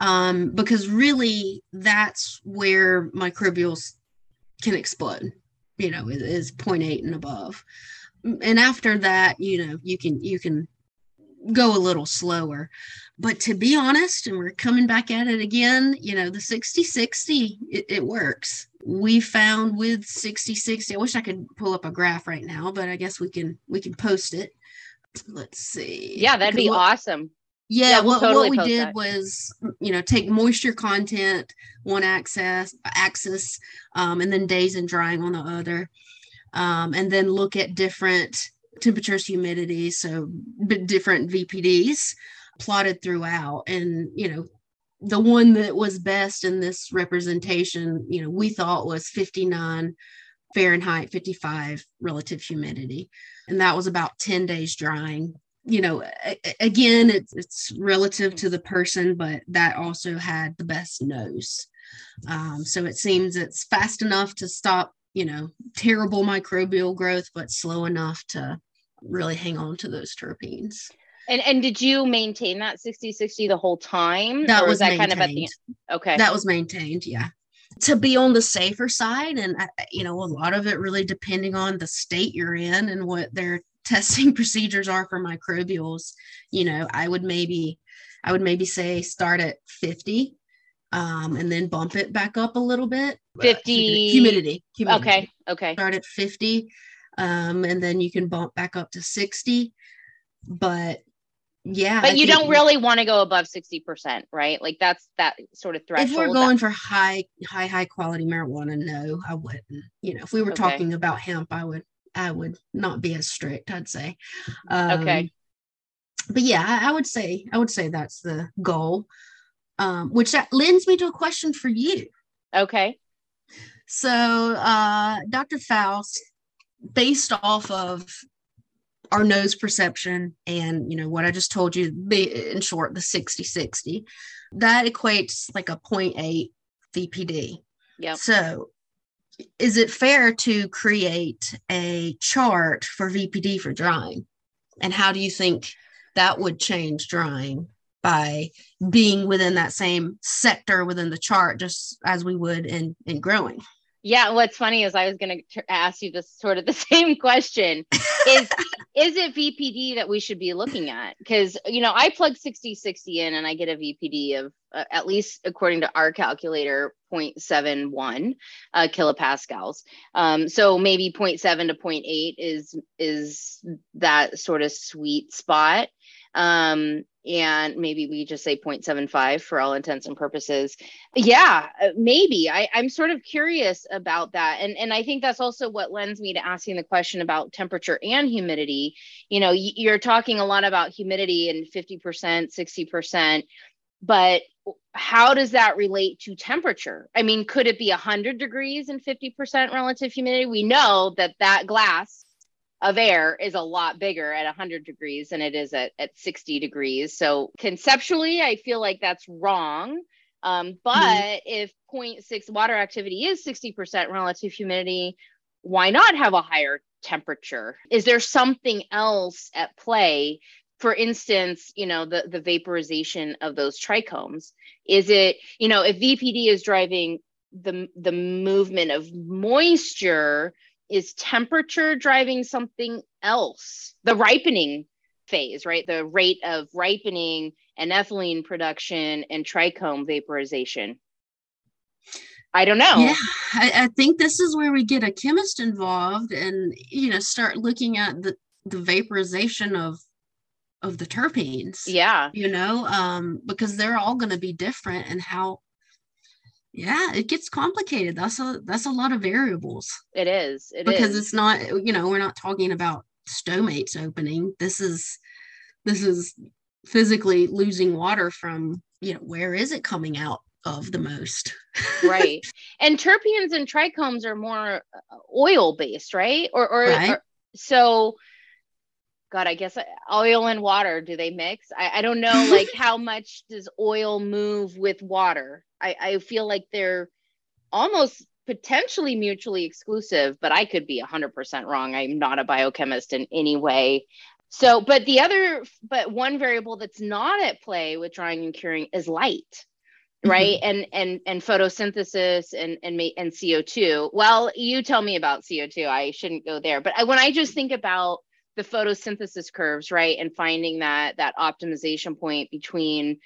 Um, because really, that's where microbials can explode. You know, is, is 0.8 and above, and after that, you know, you can you can go a little slower. But to be honest, and we're coming back at it again, you know, the 60 60, it, it, works. We found with 60 60, I wish I could pull up a graph right now, but I guess we can we can post it let's see. Yeah, that'd be what, awesome. Yeah, yeah we'll what, totally what we did that. was, you know, take moisture content one axis, axis, um, and then days and drying on the other, um, and then look at different temperatures, humidity, so different VPDs plotted throughout, and you know, the one that was best in this representation, you know, we thought was 59 Fahrenheit, 55 relative humidity and that was about 10 days drying. You know again it's, it's relative to the person but that also had the best nose. Um, so it seems it's fast enough to stop you know terrible microbial growth but slow enough to really hang on to those terpenes. And and did you maintain that 60 60 the whole time that was, was that maintained. kind of at the end? okay. That was maintained yeah to be on the safer side and uh, you know a lot of it really depending on the state you're in and what their [laughs] testing procedures are for microbials you know i would maybe i would maybe say start at 50 um, and then bump it back up a little bit. 50 uh, humidity, humidity. Okay. Okay. Start at 50, um, and then you can bump back up to 60. But yeah, But I you don't really want to go above 60%, right? Like that's that sort of threshold. If we're that- going for high, high, high quality marijuana, no, I wouldn't. You know, if we were Okay. talking about hemp, I would, I would not be as strict. I'd say. Um, Okay. But yeah, I, I would say, I would say that's the goal. Um, which that lends me to a question for you. okay. So, uh, Dr. Faust, based off of our nose perception and, you know, what I just told you, be, in short, the 60 60, that equates like a 0.8 VPD. yeah So, is it fair to create a chart for VPD for drying? And how do you think that would change drying by being within that same sector within the chart, just as we would in, in growing? Yeah, what's funny is I was going to ask you this sort of the [laughs] same question. Is is it VPD that we should be looking at? Because you know, I plug 60 60 in and I get a VPD of uh, at least according to our calculator 0.71 uh, kilopascals. Um, so maybe 0.7 to 0.8 is is that sort of sweet spot. Um, and maybe we just say 0.75 for all intents and purposes. Yeah uh, maybe. I, i'm sort of curious about that. And and i think that's also what lends me to asking the question about temperature and humidity. You know you're talking a lot about humidity and 50% 60% but how does that relate to temperature? I mean could it be 100 degrees and 50% relative humidity? We know that that glass of air is a lot bigger at 100 degrees than it is at, at 60 degrees. So conceptually, I feel like that's wrong. Um, but if 0.6 water activity is 60% relative humidity, why not have a higher temperature? Is there something else at play? For instance, you know, the, the vaporization of those trichomes. Is it, you know, if VPD is driving the, the movement of moisture, is temperature driving something else? The ripening phase, right? The rate of ripening and ethylene production and trichome vaporization. I don't know. Yeah, I, I think this is where we get a chemist involved and you know start looking at the the vaporization of of the terpenes. Yeah. You know, um, because they're all going to be different and how. Yeah, it gets complicated. That's a that's a lot of variables It is. It because is. it's not you know we're not talking about stomates opening. This is this is physically losing water from you know where is it coming out of the most [laughs] right. And terpenes and trichomes are more oil based, right? Or, or, Right. or- so God, I guess uh, oil and water, do they mix? I, I don't know like [laughs] how much does oil move with water? I, I feel like they're almost potentially mutually exclusive, but I could be 100% wrong. I'm not a biochemist in any way. So, but the other, but one variable that's not at play with drying and curing is light mm-hmm. right? And and and photosynthesis and and and co2 well you tell me about co2 i shouldn't go there. But I, when i just think about the photosynthesis curves right and finding that that optimization point between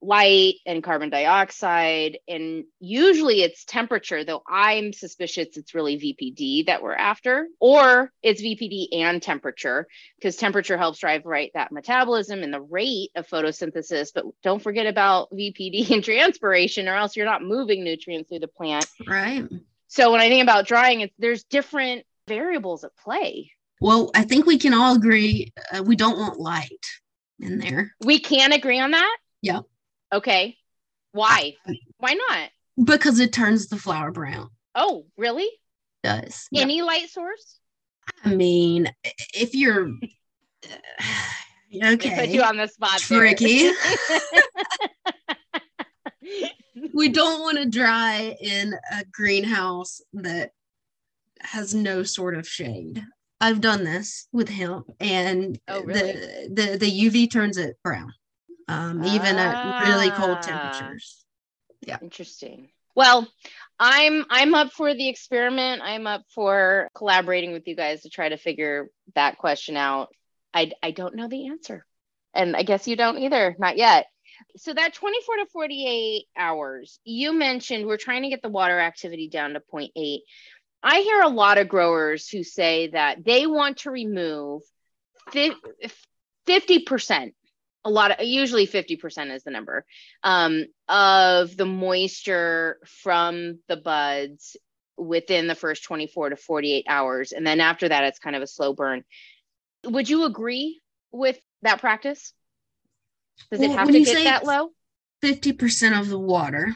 light and carbon dioxide and usually it's temperature though i'm suspicious it's really vpd that we're after or it's vpd and temperature because temperature helps drive right that metabolism and the rate of photosynthesis but don't forget about vpd [laughs] and transpiration or else you're not moving nutrients through the plant. Right. So when i think about drying it's there's different variables at play. Well, I think we can all agree uh, we don't want light in there. We can agree on that? Yeah. Okay why why not because it turns the flower brown. oh really It does. Any light source I mean, if you're They put you on the spot tricky. [laughs] we don't want to dry in a greenhouse that has no sort of shade. I've done this with hemp, and Oh, really? the, the the UV turns it brown, um, even at really cold temperatures. Yeah. Interesting. Well, I'm I'm up for the experiment. I'm up for collaborating with you guys to try to figure that question out. I I don't know the answer. And I guess you don't either, not yet. So that 24 to 48 hours, you mentioned we're trying to get the water activity down to 0.8. I hear a lot of growers who say that they want to remove 50%, a lot of usually 50% is the number um, of the moisture from the buds within the first 24 to 48 hours. And then after that, it's kind of a slow burn. Would you agree with that practice? Does well, it have to get that low? 50% of the water.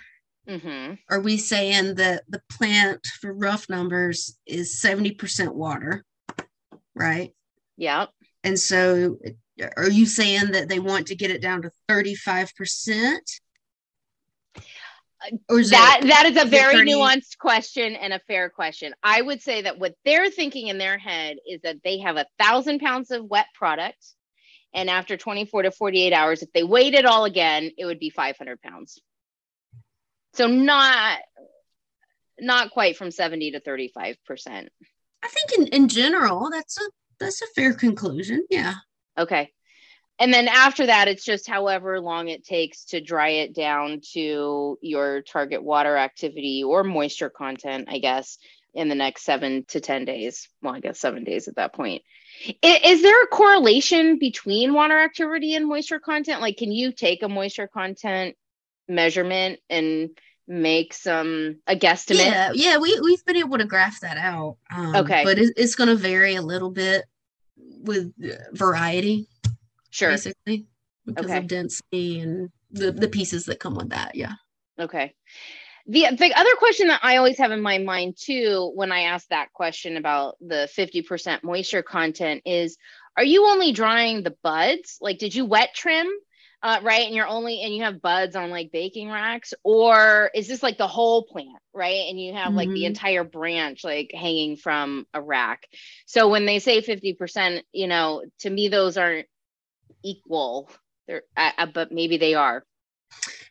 Mm-hmm. Are we saying that the plant for rough numbers is 70% water? Right. Yeah. And so are you saying that they want to get it down to 35%? that it, that is a very 30? nuanced question and a fair question. I would say that what they're thinking in their head is that they have a thousand pounds of wet product, and after 24 to 48 hours, if they weighed it all again, it would be 500 pounds. So not not quite from 70 to 35 percent. I think in, in general, that's a that's a fair conclusion. Yeah. Okay. And then after that, it's just however long it takes to dry it down to your target water activity or moisture content, I guess, in the next seven to 10 days. Well, I guess seven days at that point. Is, there a correlation between water activity and moisture content? Like, can you take a moisture content measurement and make some a guesstimate? Yeah, yeah, we we've been able to graph that out. Um, okay, but it, it's going to vary a little bit with variety. Sure. Basically, because okay. of density and the the pieces that come with that. Yeah. Okay. The, the other question that I always have in my mind too, when I ask that question about the 50% moisture content is, are you only drying the buds? Like, did you wet trim? Uh, right. And you're only, and you have buds on like baking racks, or is this like the whole plant? Right. And you have mm-hmm. like the mm-hmm. entire branch like hanging from a rack. So when they say 50%, you know, to me, those aren't equal. They're, uh, but maybe they are.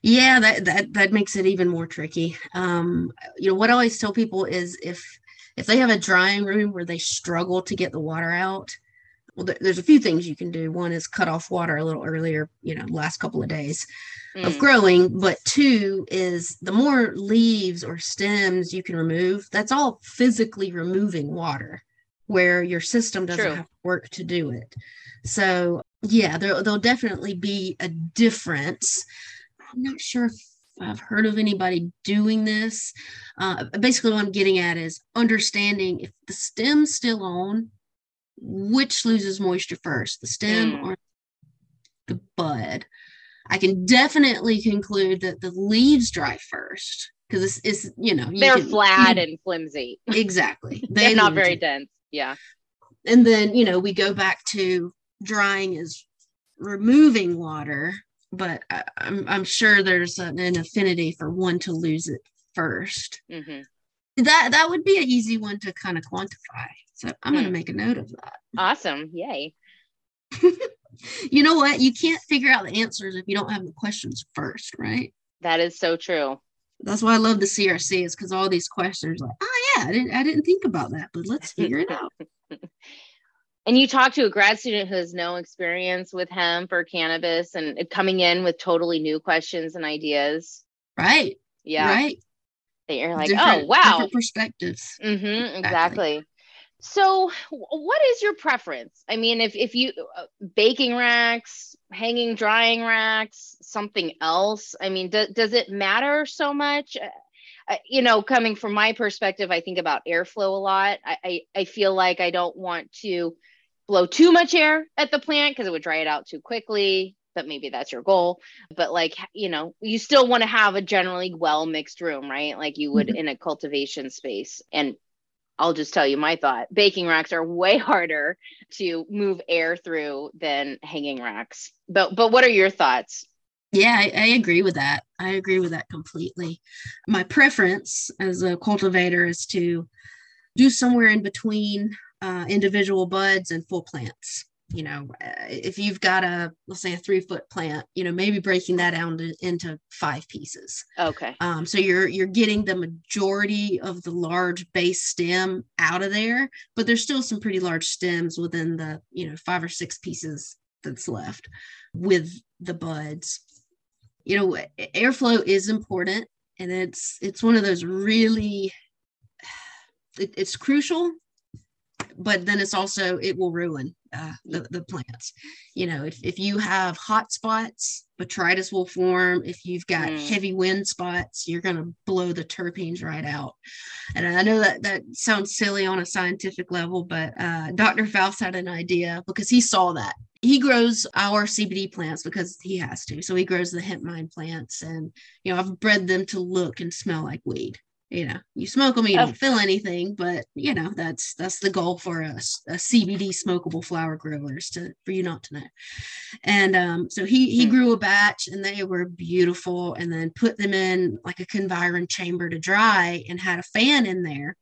Yeah, that, that that makes it even more tricky. Um, you know, what I always tell people is if if they have a drying room where they struggle to get the water out, well, th- there's a few things you can do. One is cut off water a little earlier, you know, last couple of days mm. of growing. But two is the more leaves or stems you can remove, that's all physically removing water where your system doesn't True. have work to do it. So yeah, there, there'll definitely be a difference. I'm not sure if I've heard of anybody doing this. Uh, basically, what I'm getting at is understanding if the stem's still on, which loses moisture first, the stem mm. or the bud. I can definitely conclude that the leaves dry first because it's, it's, you know you they're can, flat you, and flimsy. [laughs] Exactly, they are not very dense. Yeah, and then you know we go back to drying is removing water, but I, am I'm, I'm sure there's an, an, affinity for one to lose it 1st mm-hmm. That that would be an easy one to kind of quantify. So I'm going to hmm. make a note of that. Awesome! Yay. [laughs] you know what? You can't figure out the answers if you don't have the questions first, right? That is so true. That's why I love the CRC is because all these questions like, oh yeah, I didn't I didn't think about that, but let's figure it out. [laughs] and you talk to a grad student who has no experience with hemp or cannabis and coming in with totally new questions and ideas right yeah right you're like different, oh wow perspectives mm-hmm, exactly. exactly. so what is your preference i mean if if you uh, baking racks hanging drying racks something else i mean do, does it matter so much uh, you know, coming from my perspective, I think about airflow a lot. I, I, I feel like I don't want to blow too much air at the plant because it would dry it out too quickly but maybe that's your goal but like you know you still want to have a generally well mixed room right like you would mm-hmm. in a cultivation space and I'll just tell you my thought. Baking racks are way harder to move air through than hanging racks. But but what are your thoughts? Yeah, I, I, agree with that. I agree with that completely. My preference as a cultivator is to do somewhere in between uh, individual buds and full plants. You know, uh, if you've got a let's say a three foot plant, you know, maybe breaking that down to, into five pieces. Okay. Um, so you're you're getting the majority of the large base stem out of there, but there's still some pretty large stems within the you know five or six pieces that's left with the buds. you know, airflow is important and it's it's one of those really [sighs] it, it's crucial but then it's also it will ruin uh, the, the plants. You know if, if you have hot spots botrytis will form. If you've got mm. heavy wind spots you're going to blow the terpenes right out. And i know that that sounds silly on a scientific level but uh, dr faust had an idea because he saw that. He grows our CBD plants because he has to. So he grows the hemp mine plants, and you know I've bred them to look and smell like weed you know you smoke them you oh. don't feel anything but you know that's that's the goal for us a cbd smokable flower growers to for you not to know and um, so he he hmm. grew a batch and they were beautiful and then put them in like a Conviron chamber to dry and had a fan in there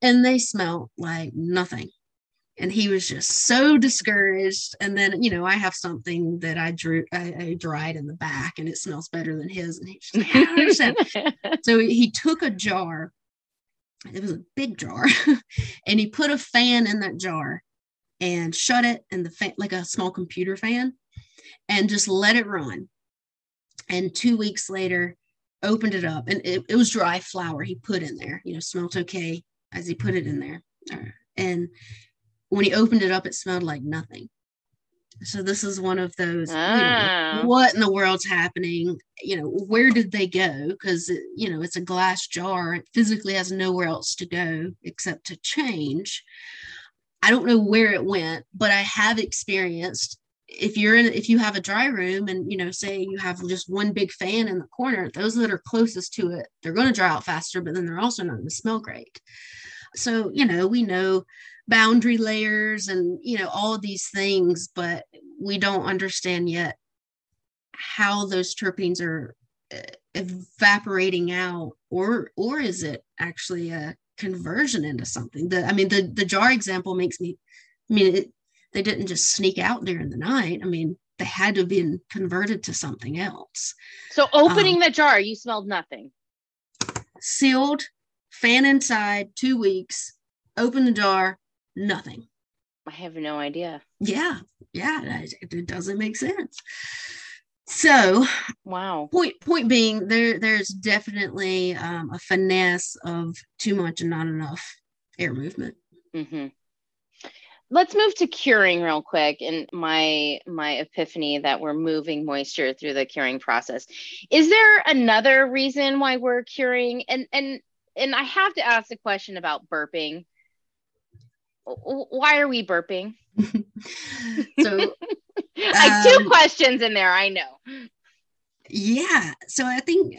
and they smelled like nothing and he was just so discouraged. And then you know i have something that i drew I, I dried in the back and it smells better than his. And he's like, [laughs] so he took a jar. It was a big jar. [laughs] And he put a fan in that jar and shut it and the fan like a small computer fan and just let it run. And two weeks later opened it up and it, it was dry flower he put in there you know smelt okay as he put it in there. Uh, and when he opened it up, it smelled like nothing. So this is one of those. You know, oh. what in the world's happening? You know, where did they go? Because you know it's a glass jar. It physically has nowhere else to go except to change. I don't know where it went, but I have experienced if you're in if you have a dry room and you know say you have just one big fan in the corner those that are closest to it they're going to dry out faster but then they're also not going to smell great so you know we know boundary layers and you know all of these things but we don't understand yet how those terpenes are uh, evaporating out or or is it actually a conversion into something? The i mean the the jar example makes me i mean it, they didn't just sneak out during the night. I mean they had to have been converted to something else. So opening um, the jar you smelled nothing. Sealed fan inside two weeks open the jar nothing. I have no idea. Yeah, yeah, it doesn't make sense. So, wow. Point point being, there there's definitely um, a finesse of too much and not enough air movement. Mm-hmm. Let's move to curing real quick. And my my epiphany that we're moving moisture through the curing process. Is there another reason why we're curing? And and and I have to ask a question about burping why are we burping? [laughs] [laughs] so like um, two questions in there, I know. Yeah. So I think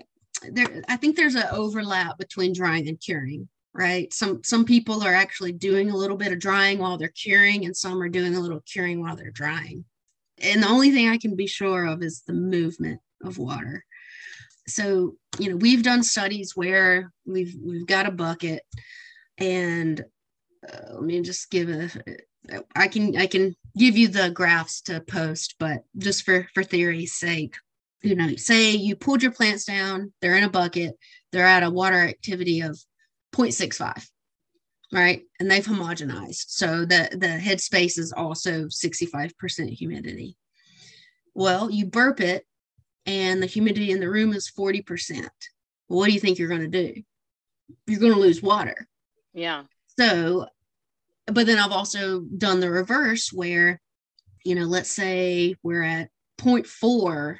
there I think there's an overlap between drying and curing, right? Some some people are actually doing a little bit of drying while they're curing, and some are doing a little curing while they're drying. And the only thing I can be sure of is the movement of water. So, you know, we've done studies where we've we've got a bucket and uh, let me just give a i can i can give you the graphs to post but just for for theory's sake you know say you pulled your plants down they're in a bucket they're at a water activity of 0.65 right? And they've homogenized. So the the head space is also 65% humidity. Well you burp it and the humidity in the room is 40% what do you think you're going to do? You're going to lose water. Yeah so, but then I've also done the reverse where, you know, let's say we're at 0.4,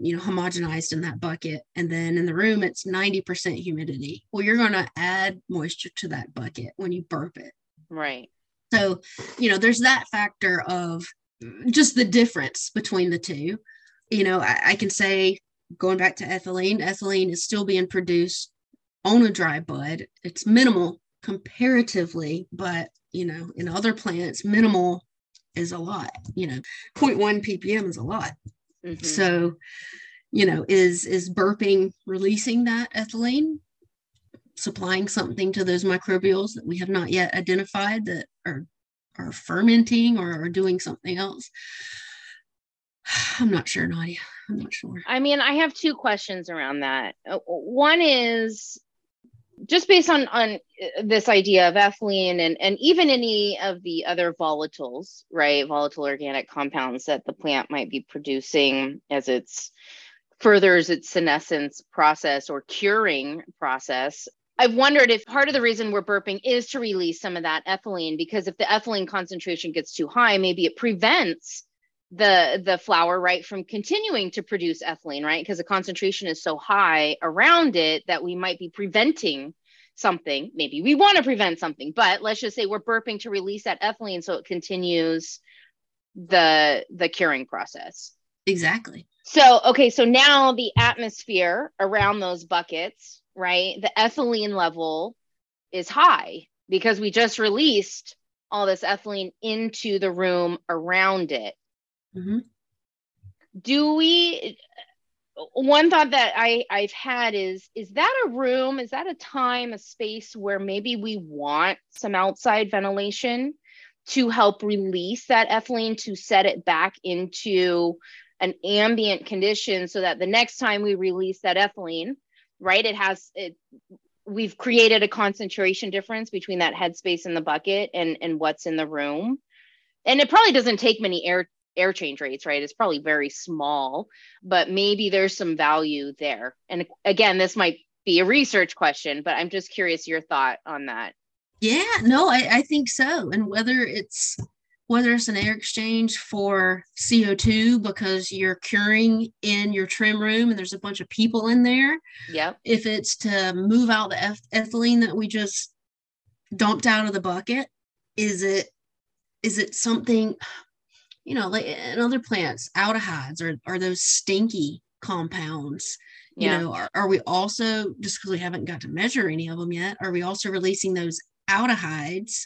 you know, homogenized in that bucket, and then in the room it's 90% humidity. Well, you're going to add moisture to that bucket when you burp it. Right. So, you know, there's that factor of just the difference between the two. You know, I, I can say, going back to ethylene, ethylene is still being produced on a dry bud. It's minimal comparatively, but you know, in other plants, minimal is a lot. You know, 0.1 ppm is a lot. Mm-hmm. So, you know, is is burping releasing that ethylene, supplying something to those microbials that we have not yet identified that are are fermenting or are doing something else? [sighs] I'm not sure, Nadia. I'm not sure. I mean, I have two questions around that. Uh, one is just based on on uh, this idea of ethylene and and even any of the other volatiles, right? Volatile organic compounds that the plant might be producing as it's furthers its senescence process or curing process. I've wondered if part of the reason we're burping is to release some of that ethylene because if the ethylene concentration gets too high, maybe it prevents the the flower right from continuing to produce ethylene right? Because the concentration is so high around it that we might be preventing something. Maybe we want to prevent something but let's just say we're burping to release that ethylene so it continues the the curing process. Exactly. So okay so now the atmosphere around those buckets right the ethylene level is high because we just released all this ethylene into the room around it Mm-hmm. Do we? One thought that I I've had is is that a room? Is that a time, a space where maybe we want some outside ventilation to help release that ethylene to set it back into an ambient condition so that the next time we release that ethylene, right, it has it we've created a concentration difference between that headspace in the bucket and and what's in the room and it probably doesn't take many air air change rates, right? It's probably very small, but maybe there's some value there. And again, this might be a research question, but I'm just curious your thought on that. Yeah, no, I, I think so. And whether it's whether it's an air exchange for CO2 because you're curing in your trim room and there's a bunch of people in there. Yep. If it's to move out the ethylene that we just dumped out of the bucket, is it is it something you know, like in other plants, aldehydes or are those stinky compounds. You yeah. know, are, are we also just because we haven't got to measure any of them yet, are we also releasing those aldehydes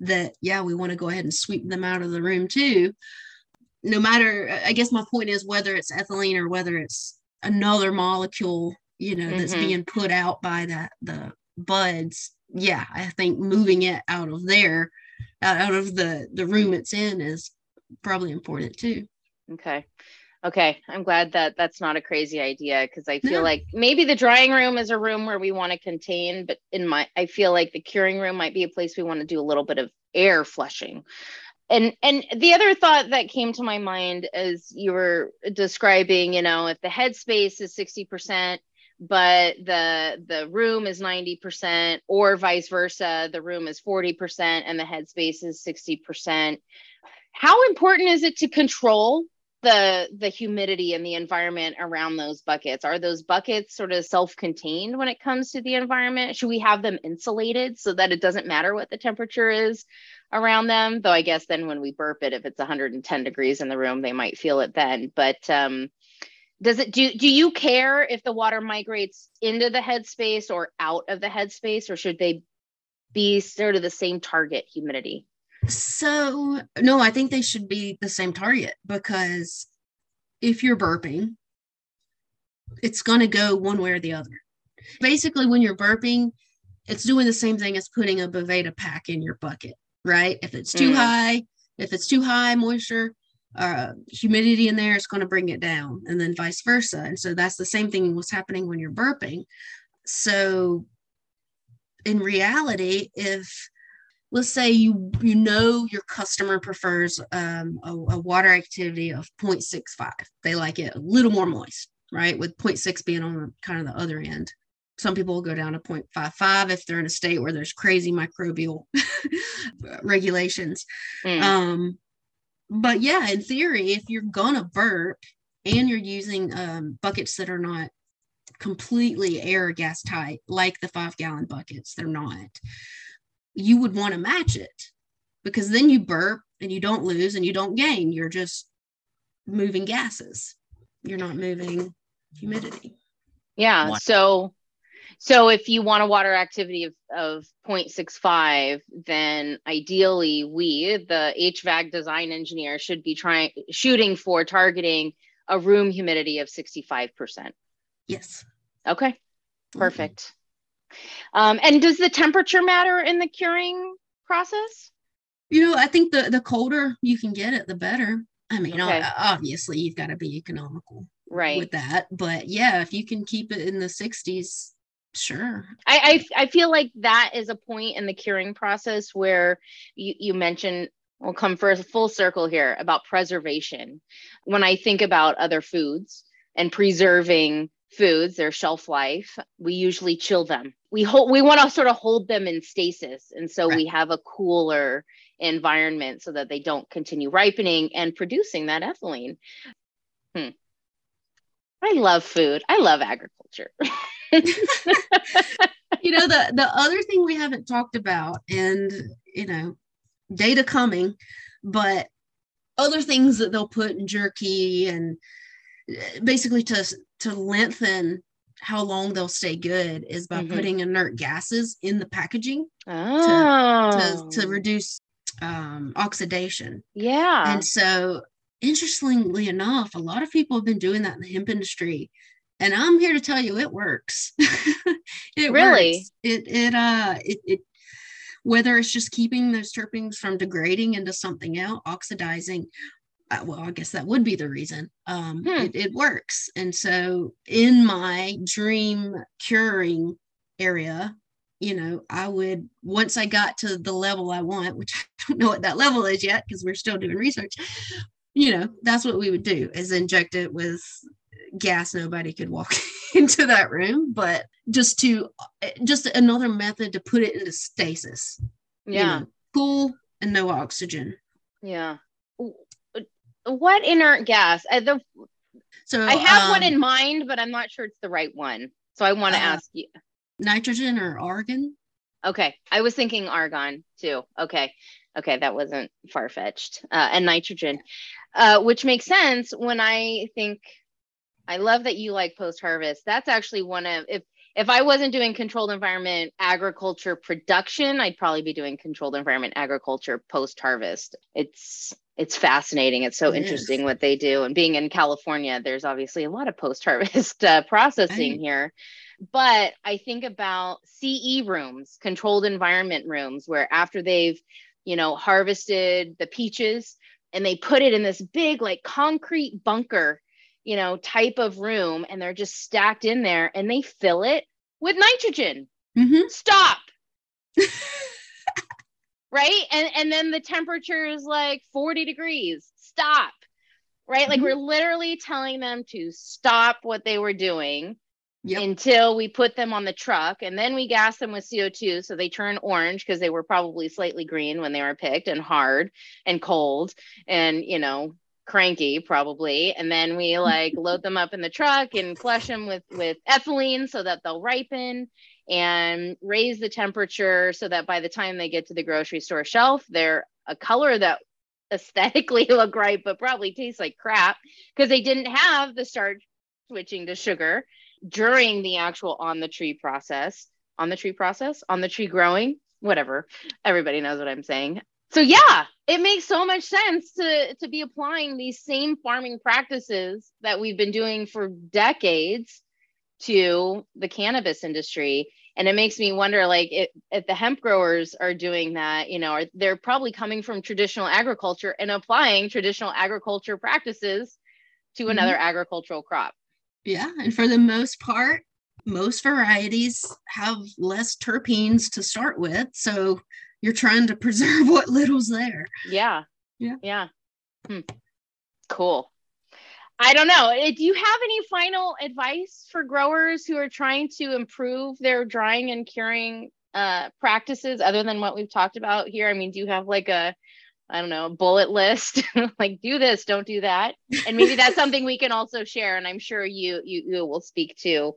that yeah, we want to go ahead and sweep them out of the room too? No matter, I guess my point is whether it's ethylene or whether it's another molecule, you know, that's mm-hmm. being put out by the the buds. Yeah, I think moving it out of there, out of the the room it's in is probably important too. Okay. Okay. I'm glad that that's not a crazy idea because I feel yeah. like maybe the drying room is a room where we want to contain, but in my, I feel like the curing room might be a place we want to do a little bit of air flushing. And and the other thought that came to my mind as you were describing, you know, if the headspace is 60%, but the the room is 90% or vice versa, the room is 40% and the headspace is 60% how important is it to control the the humidity and the environment around those buckets? Are those buckets sort of self-contained when it comes to the environment? Should we have them insulated so that it doesn't matter what the temperature is around them? Though i guess then when we burp it if it's 110 degrees in the room they might feel it then. But um does it do do you care if the water migrates into the headspace or out of the headspace or should they be sort of the same target humidity so, no, I think they should be the same target because if you're burping, it's going to go one way or the other. Basically, when you're burping, it's doing the same thing as putting a Boveda pack in your bucket, right? If it's too mm. high, if it's too high moisture, uh, humidity in there, it's going to bring it down, and then vice versa. And so that's the same thing what's happening when you're burping. So, in reality, if let's say you you know your customer prefers um, a, a, water activity of 0.65 they like it a little more moist right? With 0.6 being on kind of the other end. Some people will go down to 0.55 if they're in a state where there's crazy microbial [laughs] regulations. Mm. um, but yeah in theory if you're gonna burp and you're using um, buckets that are not completely air gas tight like the five gallon buckets they're not you would want to match it because then you burp and you don't lose and you don't gain. You're just moving gases. You're not moving humidity. Yeah. So so if you want a water activity of, of 0.65, then ideally we, the HVAC design engineer, should be trying shooting for targeting a room humidity of 65%. Yes. Okay. Mm-hmm. Perfect. Um, and does the temperature matter in the curing process? You know, I think the the colder you can get it, the better. I mean, okay. obviously you've got to be economical right with that, but yeah, if you can keep it in the 60s, Sure. I, I, I feel like that is a point in the curing process where you, you mentioned we'll come for a full circle here about preservation. When I think about other foods and preserving foods, their shelf life, we usually chill them. We hold we want to sort of hold them in stasis. And so right. we have a cooler environment so that they don't continue ripening and producing that ethylene. Hmm. I love food. I love agriculture. [laughs] you know, the the other thing we haven't talked about, and you know, data coming, but other things that they'll put in jerky and basically to to lengthen how long they'll stay good is by mm-hmm. putting inert gases in the packaging oh. to, to, to oh. reduce um, oxidation. Yeah. And so, interestingly enough, a lot of people have been doing that in the hemp industry. And I'm here to tell you it works. [laughs] it really works. it it uh it, it whether it's just keeping those terpenes from degrading into something else, oxidizing, well, I guess that would be the reason. Um, hmm. it, it works. And so, in my dream curing area, you know, I would, once I got to the level I want, which [laughs] I don't know what that level is yet because we're still doing research, you know, that's what we would do is inject it with gas nobody could walk [laughs] into that room but just to just another method to put it into stasis yeah you know, cool and no oxygen yeah what inert gas? Uh, the, so I have um, one in mind, but I'm not sure it's the right one. So I want to uh, ask you nitrogen or argon? Okay. I was thinking argon too. Okay. Okay. That wasn't far fetched. Uh, and nitrogen, uh, which makes sense when I think I love that you like post harvest. That's actually one of, if, if I wasn't doing controlled environment agriculture production, I'd probably be doing controlled environment agriculture post harvest. It's it's fascinating. It's so it interesting is. what they do. And being in California, there's obviously a lot of post harvest uh, processing right. here. But I think about CE rooms, controlled environment rooms, where after they've, you know, harvested the peaches and they put it in this big, like concrete bunker, you know, type of room, and they're just stacked in there and they fill it with nitrogen. Mm-hmm. Stop. [laughs] right and and then the temperature is like 40 degrees stop right mm-hmm. like we're literally telling them to stop what they were doing yep. until we put them on the truck and then we gas them with co2 so they turn orange because they were probably slightly green when they were picked and hard and cold and you know cranky probably and then we like load them up in the truck and flush them with with ethylene so that they'll ripen and raise the temperature so that by the time they get to the grocery store shelf, they're a color that [laughs] aesthetically look right, but probably tastes like crap because they didn't have the start switching to sugar during the actual on the tree process. On the tree process, on the tree growing, whatever. Everybody knows what I'm saying. So yeah, it makes so much sense to to be applying these same farming practices that we've been doing for decades to the cannabis industry and it makes me wonder like if, if the hemp growers are doing that you know are, they're probably coming from traditional agriculture and applying traditional agriculture practices to mm-hmm. another agricultural crop. Yeah and for the most part most varieties have less terpenes to start with so you're trying to [laughs] preserve what little's there. Yeah. Yeah. Yeah. Hmm. cool I don't know. Eh, do you have any final advice for growers who are trying to improve their drying and curing uh, practices other than what we've talked about here? I mean, do you have like a, I don't know, bullet list [laughs] like do this, don't do that, and maybe that's [laughs] something we can also share. And I'm sure you you, you will speak to.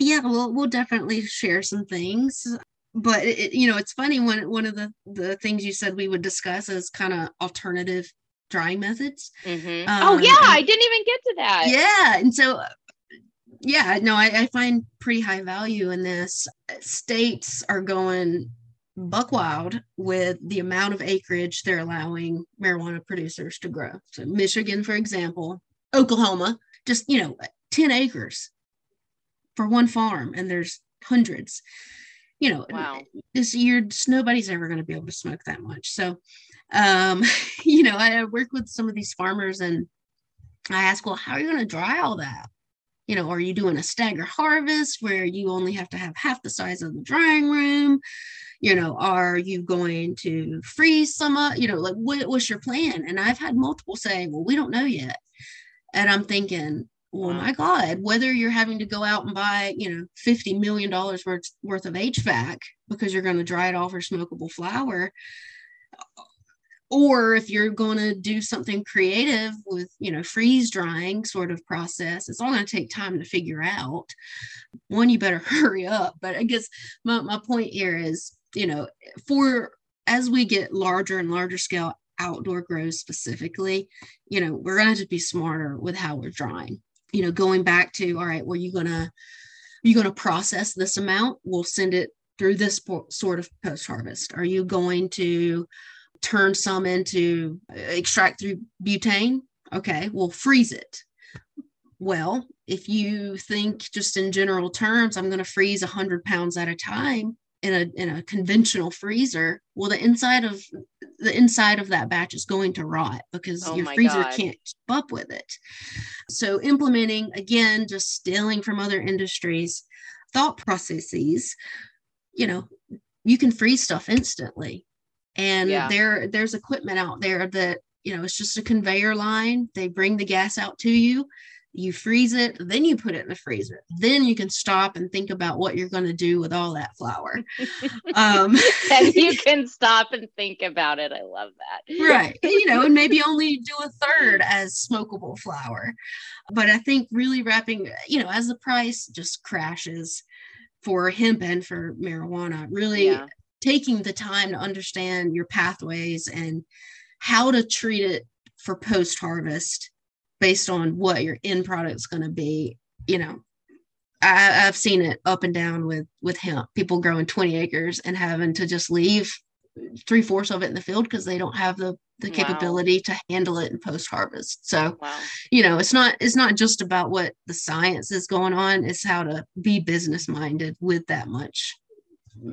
Yeah, well, we'll definitely share some things. But it, you know, it's funny when one of the the things you said we would discuss is kind of alternative drying methods. Mm-hmm. Um, oh yeah, I didn't even get to that. Yeah, and so yeah, no, I, I find pretty high value in this. States are going buck wild with the amount of acreage they're allowing marijuana producers to grow. So Michigan, for example, Oklahoma, just you know, 10 acres for one farm, and there's hundreds. You know, wow. this year nobody's ever going to be able to smoke that much. So um, [laughs] you know, I work with some of these farmers and I ask, well, how are you going to dry all that? You know, are you doing a stagger harvest where you only have to have half the size of the drying room? You know, are you going to freeze some up? You know, like what, what's your plan? And I've had multiple say, well, we don't know yet. And I'm thinking, oh my God, whether you're having to go out and buy, you know, $50 million worth, worth of HVAC because you're going to dry it all for smokable flower, or if you're going to do something creative with you know freeze drying sort of process it's all going to take time to figure out. One you better [laughs] hurry up. But i guess my, my point here is you know for as we get larger and larger scale outdoor grows specifically you know we're going to to be smarter with how we're drying. You know going back to all right well you're going to you're going to process this amount? We'll send it through this sort of post harvest are you going to turn some into uh, extract through butane. Okay, we'll freeze it. Well, if you think just in general terms, I'm going to freeze 100 pounds at a time in a in a conventional freezer, well, the inside of the inside of that batch is going to rot because oh your freezer God. can't keep up with it. So, implementing again, just stealing from other industries, thought processes. You know, you can freeze stuff instantly and yeah. there there's equipment out there that you know it's just a conveyor line. They bring the gas out to you. You freeze it then you put it in the freezer. Then you can stop and think about what you're going to do with all that flower. [laughs] Um [laughs] and you [laughs] can stop and think about it. I love that. Right. You know and maybe only do a third as smokable flower. But i think really wrapping you know as the price just crashes for hemp and for marijuana really yeah taking the time to understand your pathways and how to treat it for post harvest based on what your end product is going to be you know I, have seen it up and down with with hemp people growing 20 acres and having to just leave three fourths of it in the field because they don't have the the wow. capability to handle it in post harvest so wow. you know it's not it's not just about what the science is going on it's how to be business minded with that much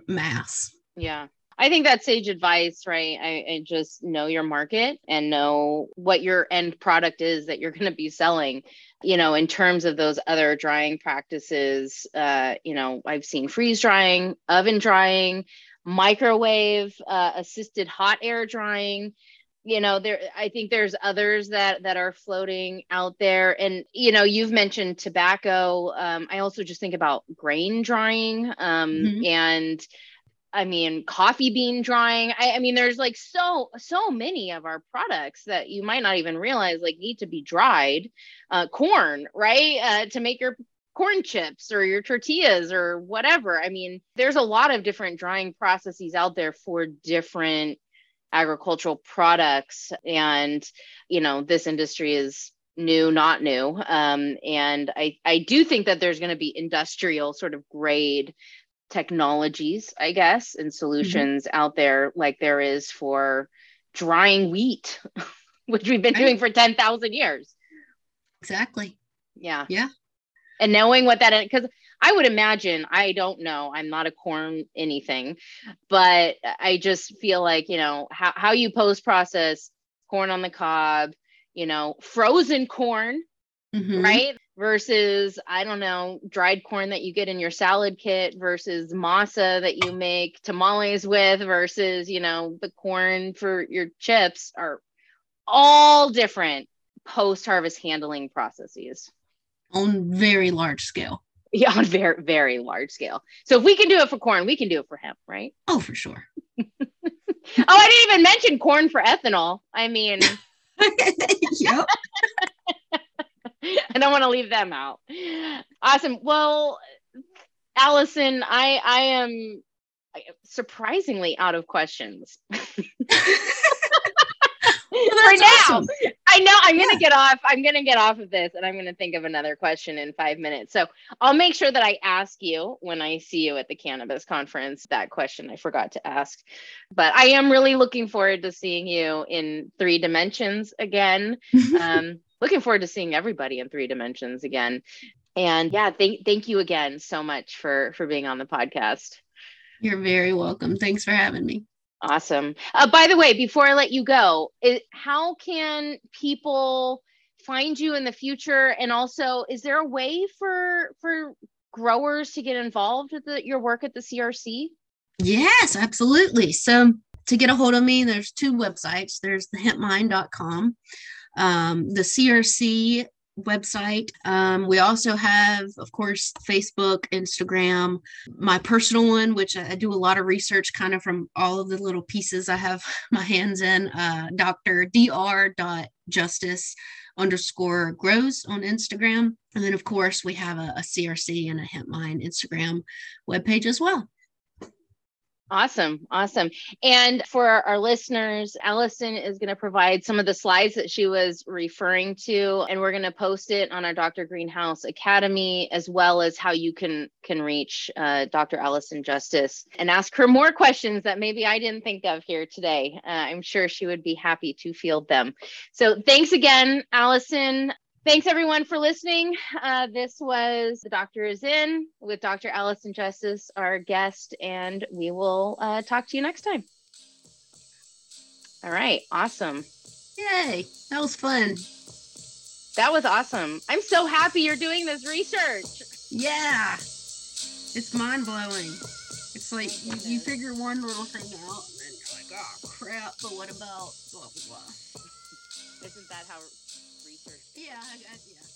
mass yeah. I think that's sage advice, right? I, I, just know your market and know what your end product is that you're [laughs] going to be selling. You know, in terms of those other drying practices, uh, you know, I've seen freeze drying, oven drying, microwave uh, assisted hot air drying. You know, there. I think there's others that that are floating out there, and you know, you've mentioned tobacco. Um, I also just think about grain drying, um, mm-hmm. and I mean, coffee bean drying. I, I, mean, there's like so so many of our products that you might not even realize like need to be dried. Uh, corn, right, uh, to make your corn chips or your tortillas or whatever. I mean, there's a lot of different drying processes out there for different agricultural products, and you know, this industry is new, not new. Um, and I I do think that there's going to be industrial sort of grade technologies, I guess, and mm-hmm. solutions mm-hmm. out there like there is for drying wheat, [laughs] which we've been right. doing for 10,000 years. Exactly. Yeah. Yeah. And knowing what that because I would imagine, I don't know, I'm not a corn anything, but I just feel like, you know, how, how you post process corn on the cob, you know, frozen corn, mm-hmm. right? Versus I don't know dried corn that you get in your salad kit versus masa that you make tamales with versus you know the corn for your chips are all different post harvest handling processes on very large scale. [laughs] Yeah, on very very large scale. So if we can do it for corn, we can do it for hemp, right? Oh, for sure. [laughs] oh, I didn't even mention corn for ethanol. I mean, [laughs] yep. I don't want to leave them out. Awesome. Well, Allison, I I am surprisingly out of questions. [laughs] For now, awesome. I know I'm yeah. gonna get off. I'm gonna get off of this, and I'm gonna think of another question in five minutes. So I'll make sure that I ask you when I see you at the cannabis conference that question I forgot to ask. But I am really looking forward to seeing you in three dimensions again. [laughs] um, looking forward to seeing everybody in three dimensions again. And yeah, thank thank you again so much for for being on the podcast. You're very welcome. Thanks for having me. Awesome. Uh, by the way, before I let you go, it, how can people find you in the future? And also, is there a way for for growers to get involved with the, your work at the CRC? Yes, absolutely. So to get a hold of me, there's two websites. There's the hempmine.com, um, the CRC website. Um, we also have, of course, Facebook, Instagram, my personal one, which I, do a lot of research kind of from all of the little pieces I have [laughs] my hands in, uh, Dr. Dr. Justice underscore grows on Instagram. And then, of course, we have a, a CRC and a Hemp Mine Instagram webpage as well. Awesome. Awesome. And for our listeners, Allison is going to provide some of the slides that she was referring to, and we're going to post it on our Dr. Greenhouse Academy, as well as how you can can reach uh, Dr. Allison Justice and ask her more questions that maybe I didn't think of here today. Uh, I'm sure she would be happy to field them. So thanks again, Allison. Thanks everyone for listening. Uh, this was The Doctor is In with Dr. Allison Justice, our guest, and we will uh, talk to you next time. All right, awesome. Yay, that was fun. That was awesome. I'm so happy you're doing this research. Yeah, it's mind blowing. It's like you, you figure one little thing out and then you're like, oh crap, but what about blah, blah, blah. Isn't that how yeah, I, I, yeah.